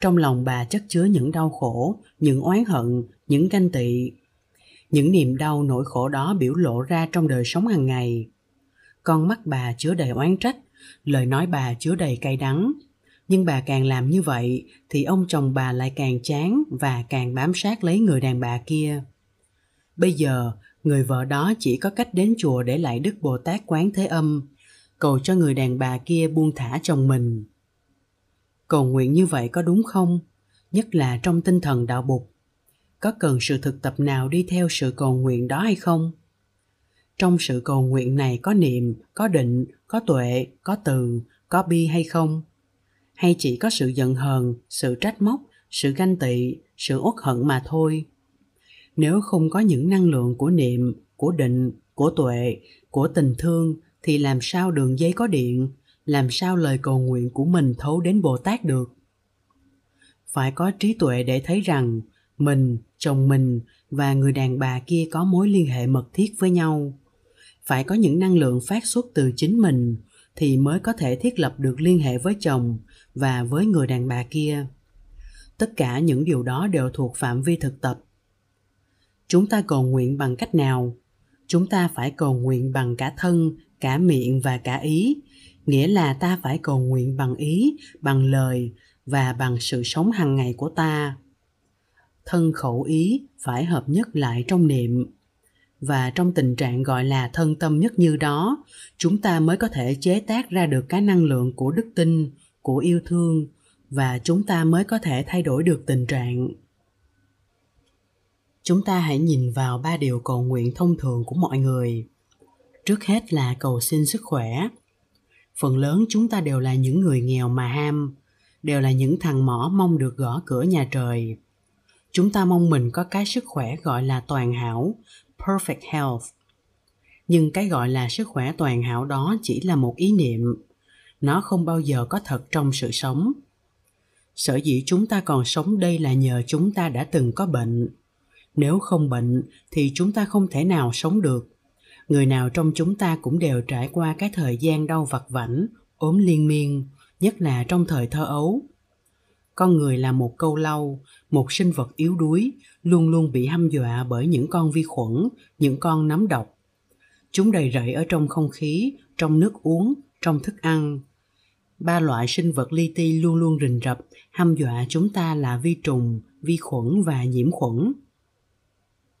Trong lòng bà chất chứa những đau khổ, những oán hận, những ganh tị. Những niềm đau nỗi khổ đó biểu lộ ra trong đời sống hàng ngày. Con mắt bà chứa đầy oán trách, lời nói bà chứa đầy cay đắng. Nhưng bà càng làm như vậy, thì ông chồng bà lại càng chán và càng bám sát lấy người đàn bà kia. Bây giờ, người vợ đó chỉ có cách đến chùa để lại đức bồ tát quán thế âm cầu cho người đàn bà kia buông thả chồng mình. Cầu nguyện như vậy có đúng không? Nhất là trong tinh thần đạo bục. Có cần sự thực tập nào đi theo sự cầu nguyện đó hay không? Trong sự cầu nguyện này có niệm, có định, có tuệ, có từ, có bi hay không? Hay chỉ có sự giận hờn, sự trách móc, sự ganh tị, sự uất hận mà thôi? Nếu không có những năng lượng của niệm, của định, của tuệ, của tình thương thì làm sao đường dây có điện? Làm sao lời cầu nguyện của mình thấu đến bồ tát được? Phải có trí tuệ để thấy rằng, mình, chồng mình và người đàn bà kia có mối liên hệ mật thiết với nhau. Phải có những năng lượng phát xuất từ chính mình thì mới có thể thiết lập được liên hệ với chồng và với người đàn bà kia. Tất cả những điều đó đều thuộc phạm vi thực tập. Chúng ta cầu nguyện bằng cách nào? Chúng ta phải cầu nguyện bằng cả thân cả miệng và cả ý. Nghĩa là ta phải cầu nguyện bằng ý, bằng lời và bằng sự sống hàng ngày của ta. Thân khẩu ý phải hợp nhất lại trong niệm. Và trong tình trạng gọi là thân tâm nhất như đó, chúng ta mới có thể chế tác ra được cái năng lượng của đức tin, của yêu thương và chúng ta mới có thể thay đổi được tình trạng. Chúng ta hãy nhìn vào ba điều cầu nguyện thông thường của mọi người trước hết là cầu xin sức khỏe. Phần lớn chúng ta đều là những người nghèo mà ham, đều là những thằng mỏ mong được gõ cửa nhà trời. Chúng ta mong mình có cái sức khỏe gọi là toàn hảo, perfect health. Nhưng cái gọi là sức khỏe toàn hảo đó chỉ là một ý niệm. Nó không bao giờ có thật trong sự sống. Sở dĩ chúng ta còn sống đây là nhờ chúng ta đã từng có bệnh. Nếu không bệnh thì chúng ta không thể nào sống được người nào trong chúng ta cũng đều trải qua cái thời gian đau vặt vảnh, ốm liên miên, nhất là trong thời thơ ấu. Con người là một câu lâu một sinh vật yếu đuối, luôn luôn bị hăm dọa bởi những con vi khuẩn, những con nấm độc. Chúng đầy rẫy ở trong không khí, trong nước uống, trong thức ăn. Ba loại sinh vật li ti luôn luôn rình rập, hăm dọa chúng ta là vi trùng, vi khuẩn và nhiễm khuẩn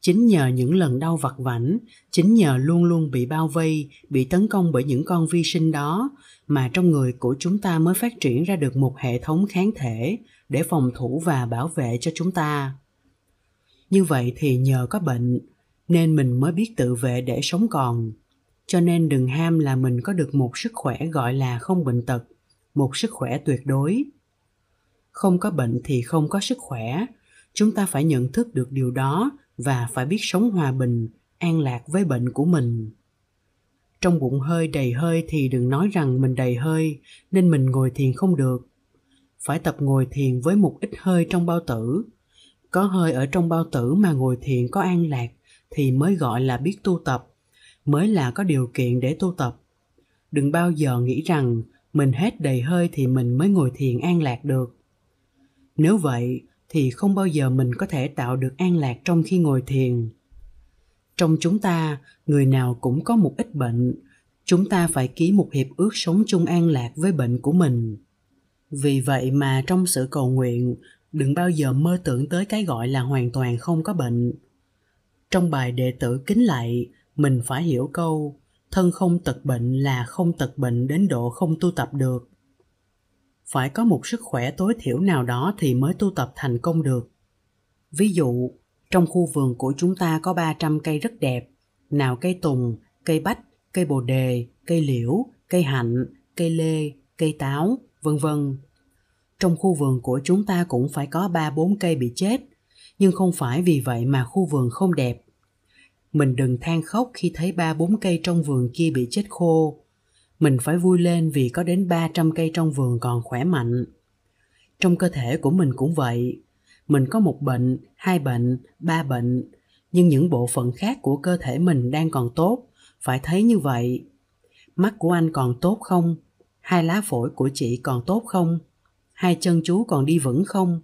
chính nhờ những lần đau vặt vảnh, chính nhờ luôn luôn bị bao vây, bị tấn công bởi những con vi sinh đó, mà trong người của chúng ta mới phát triển ra được một hệ thống kháng thể để phòng thủ và bảo vệ cho chúng ta. Như vậy thì nhờ có bệnh, nên mình mới biết tự vệ để sống còn. Cho nên đừng ham là mình có được một sức khỏe gọi là không bệnh tật, một sức khỏe tuyệt đối. Không có bệnh thì không có sức khỏe. Chúng ta phải nhận thức được điều đó và phải biết sống hòa bình, an lạc với bệnh của mình. Trong bụng hơi đầy hơi thì đừng nói rằng mình đầy hơi, nên mình ngồi thiền không được. Phải tập ngồi thiền với một ít hơi trong bao tử. Có hơi ở trong bao tử mà ngồi thiền có an lạc thì mới gọi là biết tu tập, mới là có điều kiện để tu tập. Đừng bao giờ nghĩ rằng mình hết đầy hơi thì mình mới ngồi thiền an lạc được. Nếu vậy thì không bao giờ mình có thể tạo được an lạc trong khi ngồi thiền. Trong chúng ta, người nào cũng có một ít bệnh. Chúng ta phải ký một hiệp ước sống chung an lạc với bệnh của mình. Vì vậy mà trong sự cầu nguyện, đừng bao giờ mơ tưởng tới cái gọi là hoàn toàn không có bệnh. Trong bài đệ tử kính lạy mình phải hiểu câu, thân không tật bệnh là không tật bệnh đến độ không tu tập được phải có một sức khỏe tối thiểu nào đó thì mới tu tập thành công được ví dụ trong khu vườn của chúng ta có 300 cây rất đẹp, nào cây tùng, cây bách, cây bồ đề, cây liễu, cây hạnh, cây lê, cây táo, vân vân. Trong khu vườn của chúng ta cũng phải có 3-4 cây bị chết, nhưng không phải vì vậy mà khu vườn không đẹp. Mình đừng than khóc khi thấy 3-4 cây trong vườn kia bị chết khô. Mình phải vui lên vì có đến 300 cây trong vườn còn khỏe mạnh. Trong cơ thể của mình cũng vậy, mình có một bệnh hai bệnh ba bệnh. Nhưng những bộ phận khác của cơ thể mình đang còn tốt. Phải thấy như vậy. Mắt của anh còn tốt không? Hai lá phổi của chị còn tốt không? Hai chân chú còn đi vững không?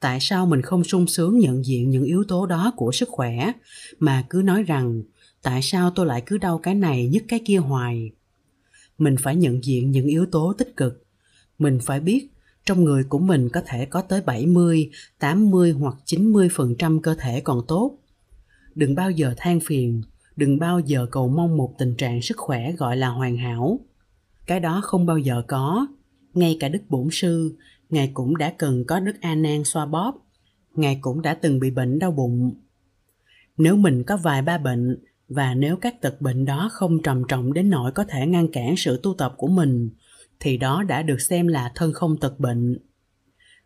Tại sao mình không sung sướng nhận diện những yếu tố đó của sức khỏe? Mà cứ nói rằng tại sao tôi lại cứ đau cái này nhức cái kia hoài? Mình phải nhận diện những yếu tố tích cực mình phải biết trong người của mình có thể có tới 70, 80 hoặc 90% cơ thể còn tốt. Đừng bao giờ than phiền, đừng bao giờ cầu mong một tình trạng sức khỏe gọi là hoàn hảo. Cái đó không bao giờ có. Ngay cả Đức Bổn Sư, Ngài cũng đã cần có Đức A Nan xoa bóp. Ngài cũng đã từng bị bệnh đau bụng. Nếu mình có vài ba bệnh và nếu các tật bệnh đó không trầm trọng đến nỗi có thể ngăn cản sự tu tập của mình thì đó đã được xem là thân không tật bệnh.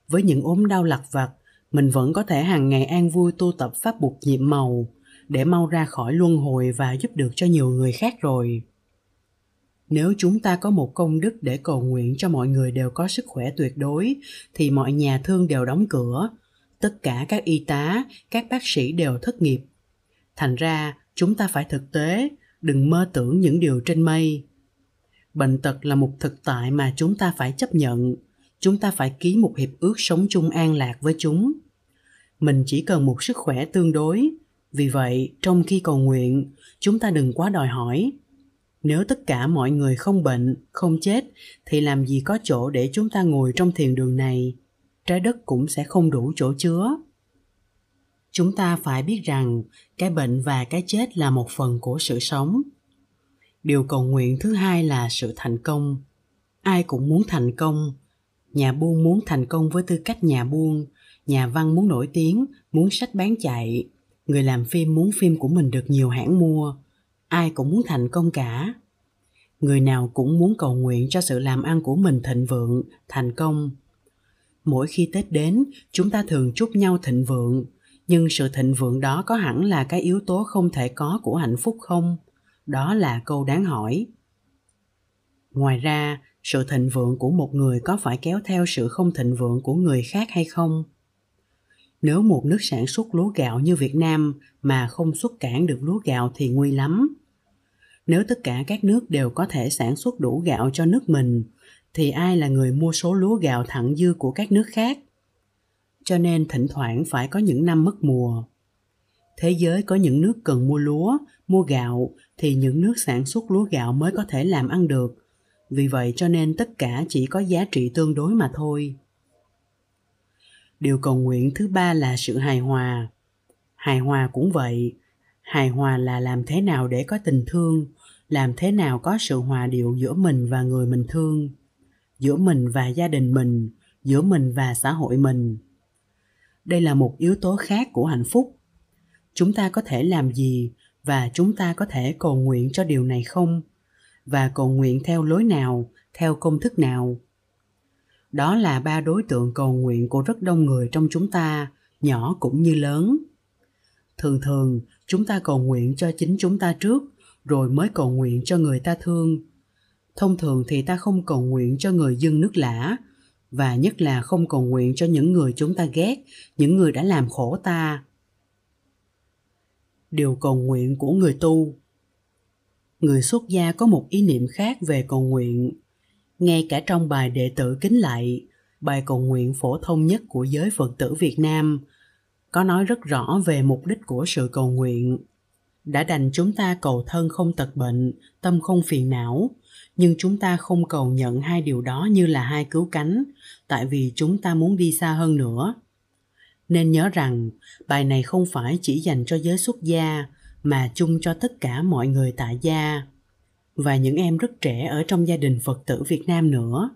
Với những ốm đau lặt vặt, mình vẫn có thể hàng ngày an vui tu tập pháp buộc nhiệm màu để mau ra khỏi luân hồi và giúp được cho nhiều người khác rồi. Nếu chúng ta có một công đức để cầu nguyện cho mọi người đều có sức khỏe tuyệt đối thì mọi nhà thương đều đóng cửa, tất cả các y tá, các bác sĩ đều thất nghiệp. Thành ra, chúng ta phải thực tế, đừng mơ tưởng những điều trên mây. Bệnh tật là một thực tại mà chúng ta phải chấp nhận. Chúng ta phải ký một hiệp ước sống chung an lạc với chúng. Mình chỉ cần một sức khỏe tương đối. Vì vậy trong khi cầu nguyện chúng ta đừng quá đòi hỏi. Nếu tất cả mọi người không bệnh không chết thì làm gì có chỗ để chúng ta ngồi trong thiền đường này? Trái đất cũng sẽ không đủ chỗ chứa chúng ta phải biết rằng cái bệnh và cái chết là một phần của sự sống. Điều cầu nguyện thứ hai là sự thành công. Ai cũng muốn thành công. Nhà buôn muốn thành công với tư cách nhà buôn. Nhà văn muốn nổi tiếng, muốn sách bán chạy. Người làm phim muốn phim của mình được nhiều hãng mua. Ai cũng muốn thành công cả. Người nào cũng muốn cầu nguyện cho sự làm ăn của mình thịnh vượng, thành công. Mỗi khi tết đến, chúng ta thường chúc nhau thịnh vượng nhưng sự thịnh vượng đó có hẳn là cái yếu tố không thể có của hạnh phúc không? Đó là câu đáng hỏi. Ngoài ra, sự thịnh vượng của một người có phải kéo theo sự không thịnh vượng của người khác hay không? Nếu một nước sản xuất lúa gạo như việt nam mà không xuất cản được lúa gạo thì nguy lắm. Nếu tất cả các nước đều có thể sản xuất đủ gạo cho nước mình, thì ai là người mua số lúa gạo thặng dư của các nước khác? Cho nên thỉnh thoảng phải có những năm mất mùa. Thế giới có những nước cần mua lúa, mua gạo, thì những nước sản xuất lúa gạo mới có thể làm ăn được. Vì vậy cho nên tất cả chỉ có giá trị tương đối mà thôi. Điều cầu nguyện thứ ba là sự hài hòa. Hài hòa cũng vậy. Hài hòa là làm thế nào để có tình thương, làm thế nào có sự hòa điệu giữa mình và người mình thương. Giữa mình và gia đình mình, giữa mình và xã hội mình đây là một yếu tố khác của hạnh phúc. Chúng ta có thể làm gì và chúng ta có thể cầu nguyện cho điều này không? Và cầu nguyện theo lối nào, theo công thức nào? Đó là ba đối tượng cầu nguyện của rất đông người trong chúng ta, nhỏ cũng như lớn. Thường thường, chúng ta cầu nguyện cho chính chúng ta trước, rồi mới cầu nguyện cho người ta thương. Thông thường thì ta không cầu nguyện cho người dân nước lã và nhất là không cầu nguyện cho những người chúng ta ghét, những người đã làm khổ ta. Điều cầu nguyện của người tu. Người xuất gia có một ý niệm khác về cầu nguyện. Ngay cả trong bài đệ tử kính lạy bài cầu nguyện phổ thông nhất của giới phật tử việt nam, có nói rất rõ về mục đích của sự cầu nguyện. Đã đành chúng ta cầu thân không tật bệnh, tâm không phiền não nhưng chúng ta không cầu nhận hai điều đó như là hai cứu cánh tại vì chúng ta muốn đi xa hơn nữa. Nên nhớ rằng bài này không phải chỉ dành cho giới xuất gia mà chung cho tất cả mọi người tại gia. Và những em rất trẻ ở trong gia đình phật tử việt nam nữa.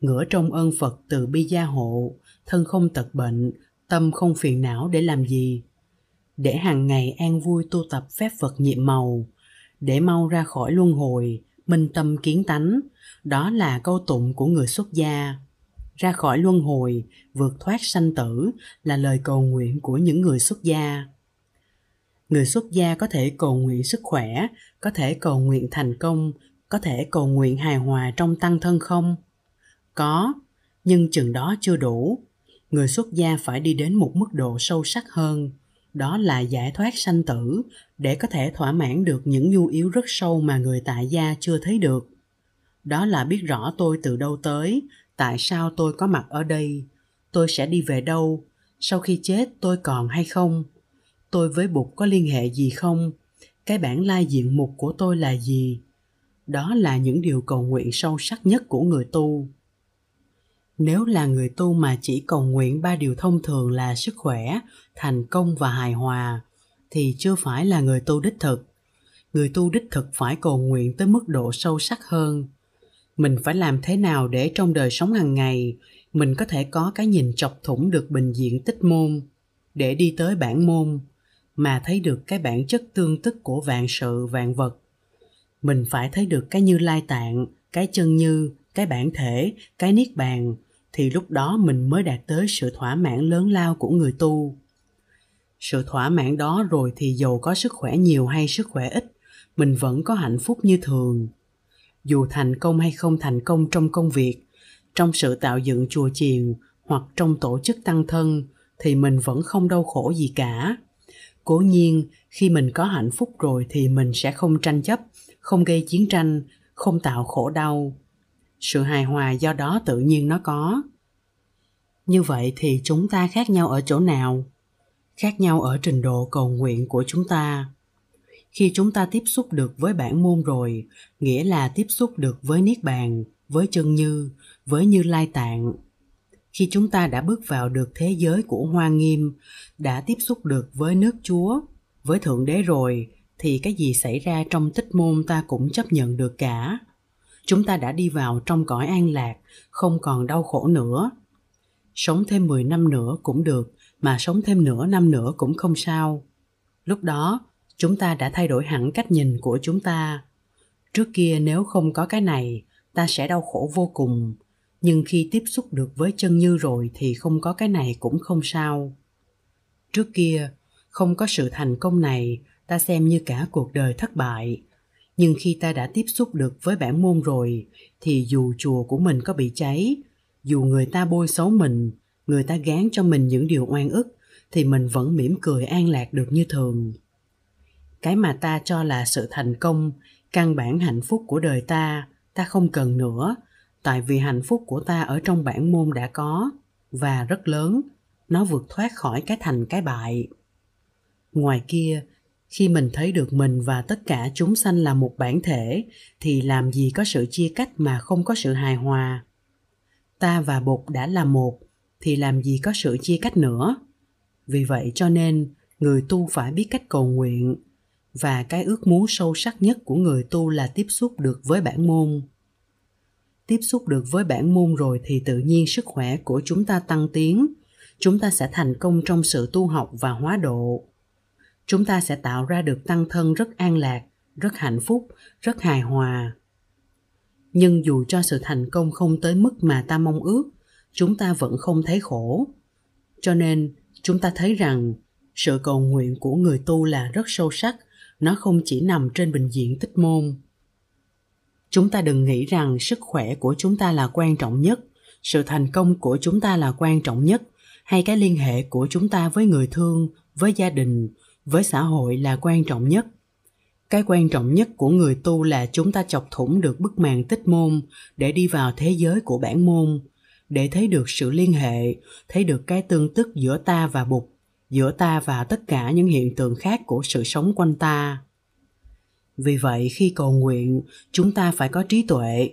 Ngửa trong ơn phật từ bi gia hộ thân không tật bệnh tâm không phiền não để làm gì? Để hàng ngày an vui tu tập phép Phật nhiệm màu, để mau ra khỏi luân hồi, minh tâm kiến tánh, đó là câu tụng của người xuất gia. Ra khỏi luân hồi, vượt thoát sanh tử là lời cầu nguyện của những người xuất gia. Người xuất gia có thể cầu nguyện sức khỏe, có thể cầu nguyện thành công, có thể cầu nguyện hài hòa trong tăng thân không? Có, nhưng chừng đó chưa đủ. Người xuất gia phải đi đến một mức độ sâu sắc hơn đó là giải thoát sanh tử, để có thể thỏa mãn được những nhu yếu rất sâu mà người tại gia chưa thấy được. Đó là biết rõ tôi từ đâu tới, tại sao tôi có mặt ở đây, tôi sẽ đi về đâu, sau khi chết tôi còn hay không, tôi với bụt có liên hệ gì không, cái bản lai diện mục của tôi là gì. Đó là những điều cầu nguyện sâu sắc nhất của người tu nếu là người tu mà chỉ cầu nguyện ba điều thông thường là sức khỏe, thành công và hài hòa, thì chưa phải là người tu đích thực. Người tu đích thực phải cầu nguyện tới mức độ sâu sắc hơn. Mình phải làm thế nào để trong đời sống hàng ngày, mình có thể có cái nhìn chọc thủng được bình diện tích môn, để đi tới bản môn, mà thấy được cái bản chất tương tức của vạn sự, vạn vật. Mình phải thấy được cái như lai tạng, cái chân như, cái bản thể, cái niết bàn thì lúc đó mình mới đạt tới sự thỏa mãn lớn lao của người tu. Sự thỏa mãn đó rồi thì dầu có sức khỏe nhiều hay sức khỏe ít, mình vẫn có hạnh phúc như thường. Dù thành công hay không thành công trong công việc, trong sự tạo dựng chùa chiền hoặc trong tổ chức tăng thân thì mình vẫn không đau khổ gì cả. Cố nhiên, khi mình có hạnh phúc rồi thì mình sẽ không tranh chấp, không gây chiến tranh, không tạo khổ đau sự hài hòa do đó tự nhiên nó có. Như vậy thì chúng ta khác nhau ở chỗ nào? Khác nhau ở trình độ cầu nguyện của chúng ta. Khi chúng ta tiếp xúc được với bản môn rồi, nghĩa là tiếp xúc được với niết bàn, với chân như, với như lai tạng. Khi chúng ta đã bước vào được thế giới của hoa nghiêm, đã tiếp xúc được với nước chúa, với thượng đế rồi, thì cái gì xảy ra trong tích môn ta cũng chấp nhận được cả chúng ta đã đi vào trong cõi an lạc, không còn đau khổ nữa. Sống thêm 10 năm nữa cũng được, mà sống thêm nửa năm nữa cũng không sao. Lúc đó, chúng ta đã thay đổi hẳn cách nhìn của chúng ta. Trước kia nếu không có cái này, ta sẽ đau khổ vô cùng. Nhưng khi tiếp xúc được với chân như rồi thì không có cái này cũng không sao. Trước kia, không có sự thành công này, ta xem như cả cuộc đời thất bại nhưng khi ta đã tiếp xúc được với bản môn rồi, thì dù chùa của mình có bị cháy, dù người ta bôi xấu mình, người ta gán cho mình những điều oan ức, thì mình vẫn mỉm cười an lạc được như thường. Cái mà ta cho là sự thành công, căn bản hạnh phúc của đời ta ta không cần nữa, tại vì hạnh phúc của ta ở trong bản môn đã có, và rất lớn, nó vượt thoát khỏi cái thành cái bại. Ngoài kia khi mình thấy được mình và tất cả chúng sanh là một bản thể, thì làm gì có sự chia cách mà không có sự hài hòa? Ta và bụt đã là một, thì làm gì có sự chia cách nữa? Vì vậy cho nên, người tu phải biết cách cầu nguyện, và cái ước muốn sâu sắc nhất của người tu là tiếp xúc được với bản môn. Tiếp xúc được với bản môn rồi thì tự nhiên sức khỏe của chúng ta tăng tiến, chúng ta sẽ thành công trong sự tu học và hóa độ chúng ta sẽ tạo ra được tăng thân rất an lạc, rất hạnh phúc, rất hài hòa. Nhưng dù cho sự thành công không tới mức mà ta mong ước, chúng ta vẫn không thấy khổ. Cho nên, chúng ta thấy rằng, sự cầu nguyện của người tu là rất sâu sắc, nó không chỉ nằm trên bình diện tích môn. Chúng ta đừng nghĩ rằng sức khỏe của chúng ta là quan trọng nhất, sự thành công của chúng ta là quan trọng nhất, hay cái liên hệ của chúng ta với người thương, với gia đình với xã hội là quan trọng nhất. Cái quan trọng nhất của người tu là chúng ta chọc thủng được bức màn tích môn để đi vào thế giới của bản môn, để thấy được sự liên hệ, thấy được cái tương tức giữa ta và bụt, giữa ta và tất cả những hiện tượng khác của sự sống quanh ta. Vì vậy, khi cầu nguyện, chúng ta phải có trí tuệ.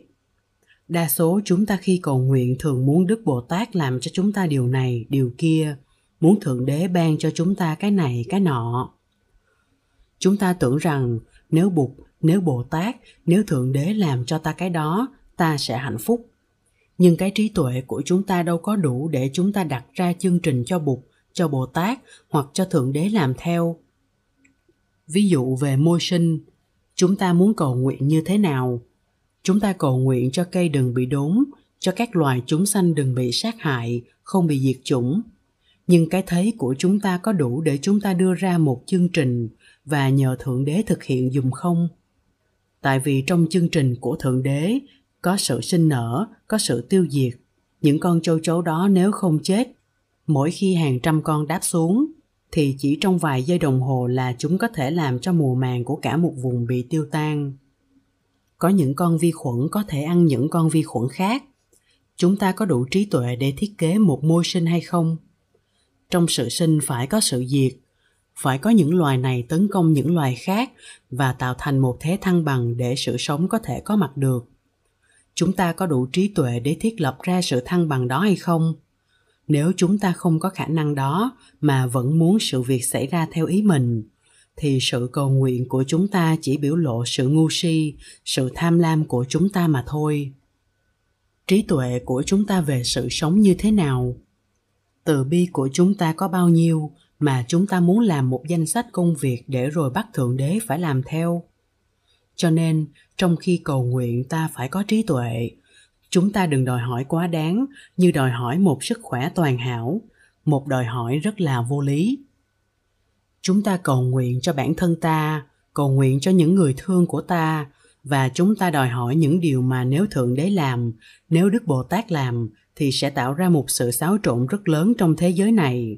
Đa số chúng ta khi cầu nguyện thường muốn đức bồ tát làm cho chúng ta điều này, điều kia muốn thượng đế ban cho chúng ta cái này, cái nọ. Chúng ta tưởng rằng nếu bụt, nếu bồ tát, nếu thượng đế làm cho ta cái đó, ta sẽ hạnh phúc. Nhưng cái trí tuệ của chúng ta đâu có đủ để chúng ta đặt ra chương trình cho bụt, cho bồ tát hoặc cho thượng đế làm theo. Ví dụ về môi sinh, chúng ta muốn cầu nguyện như thế nào? Chúng ta cầu nguyện cho cây đừng bị đốn, cho các loài chúng sanh đừng bị sát hại, không bị diệt chủng nhưng cái thấy của chúng ta có đủ để chúng ta đưa ra một chương trình và nhờ thượng đế thực hiện dùng không? Tại vì trong chương trình của thượng đế, có sự sinh nở, có sự tiêu diệt. Những con châu chấu đó nếu không chết, mỗi khi hàng trăm con đáp xuống, thì chỉ trong vài giây đồng hồ là chúng có thể làm cho mùa màng của cả một vùng bị tiêu tan. Có những con vi khuẩn có thể ăn những con vi khuẩn khác. Chúng ta có đủ trí tuệ để thiết kế một môi sinh hay không? Trong sự sinh phải có sự diệt, phải có những loài này tấn công những loài khác và tạo thành một thế thăng bằng để sự sống có thể có mặt được. Chúng ta có đủ trí tuệ để thiết lập ra sự thăng bằng đó hay không? Nếu chúng ta không có khả năng đó mà vẫn muốn sự việc xảy ra theo ý mình, thì sự cầu nguyện của chúng ta chỉ biểu lộ sự ngu si, sự tham lam của chúng ta mà thôi. Trí tuệ của chúng ta về sự sống như thế nào? Từ bi của chúng ta có bao nhiêu mà chúng ta muốn làm một danh sách công việc để rồi bắt thượng đế phải làm theo? Cho nên, trong khi cầu nguyện ta phải có trí tuệ, chúng ta đừng đòi hỏi quá đáng như đòi hỏi một sức khỏe toàn hảo, một đòi hỏi rất là vô lý. Chúng ta cầu nguyện cho bản thân ta, cầu nguyện cho những người thương của ta và chúng ta đòi hỏi những điều mà nếu thượng đế làm, nếu đức bồ tát làm thì sẽ tạo ra một sự xáo trộn rất lớn trong thế giới này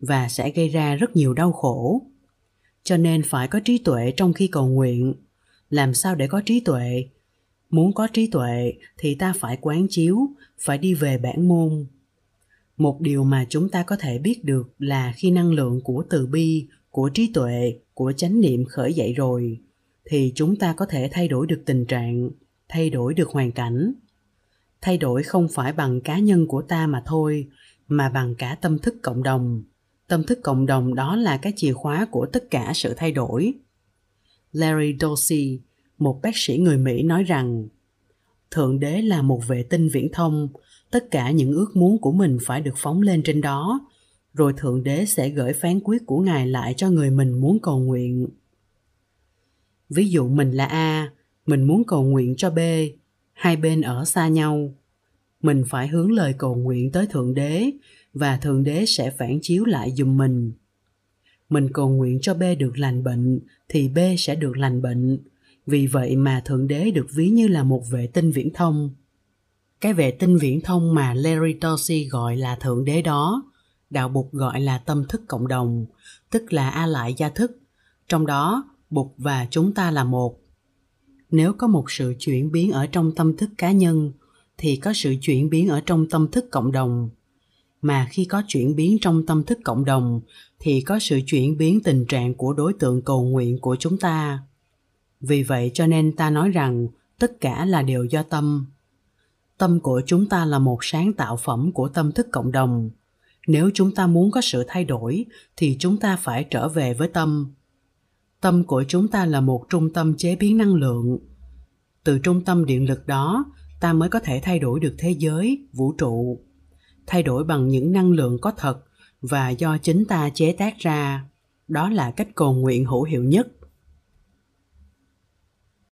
và sẽ gây ra rất nhiều đau khổ. Cho nên phải có trí tuệ trong khi cầu nguyện. Làm sao để có trí tuệ? Muốn có trí tuệ thì ta phải quán chiếu, phải đi về bản môn. Một điều mà chúng ta có thể biết được là khi năng lượng của từ bi, của trí tuệ, của chánh niệm khởi dậy rồi, thì chúng ta có thể thay đổi được tình trạng, thay đổi được hoàn cảnh thay đổi không phải bằng cá nhân của ta mà thôi, mà bằng cả tâm thức cộng đồng. Tâm thức cộng đồng đó là cái chìa khóa của tất cả sự thay đổi. Larry dorsey, một bác sĩ người mỹ nói rằng, thượng đế là một vệ tinh viễn thông, tất cả những ước muốn của mình phải được phóng lên trên đó, rồi thượng đế sẽ gửi phán quyết của ngài lại cho người mình muốn cầu nguyện. Ví dụ mình là a, mình muốn cầu nguyện cho b hai bên ở xa nhau. Mình phải hướng lời cầu nguyện tới thượng đế, và thượng đế sẽ phản chiếu lại dùm mình. Mình cầu nguyện cho b được lành bệnh, thì b sẽ được lành bệnh. Vì vậy mà thượng đế được ví như là một vệ tinh viễn thông. Cái vệ tinh viễn thông mà larry dorsey gọi là thượng đế đó, đạo bục gọi là tâm thức cộng đồng, tức là a lại gia thức. Trong đó, bục và chúng ta là một nếu có một sự chuyển biến ở trong tâm thức cá nhân, thì có sự chuyển biến ở trong tâm thức cộng đồng. Mà khi có chuyển biến trong tâm thức cộng đồng, thì có sự chuyển biến tình trạng của đối tượng cầu nguyện của chúng ta. Vì vậy cho nên ta nói rằng tất cả là đều do tâm. Tâm của chúng ta là một sáng tạo phẩm của tâm thức cộng đồng. Nếu chúng ta muốn có sự thay đổi, thì chúng ta phải trở về với tâm tâm của chúng ta là một trung tâm chế biến năng lượng. Từ trung tâm điện lực đó, ta mới có thể thay đổi được thế giới, vũ trụ. Thay đổi bằng những năng lượng có thật và do chính ta chế tác ra. Đó là cách cầu nguyện hữu hiệu nhất.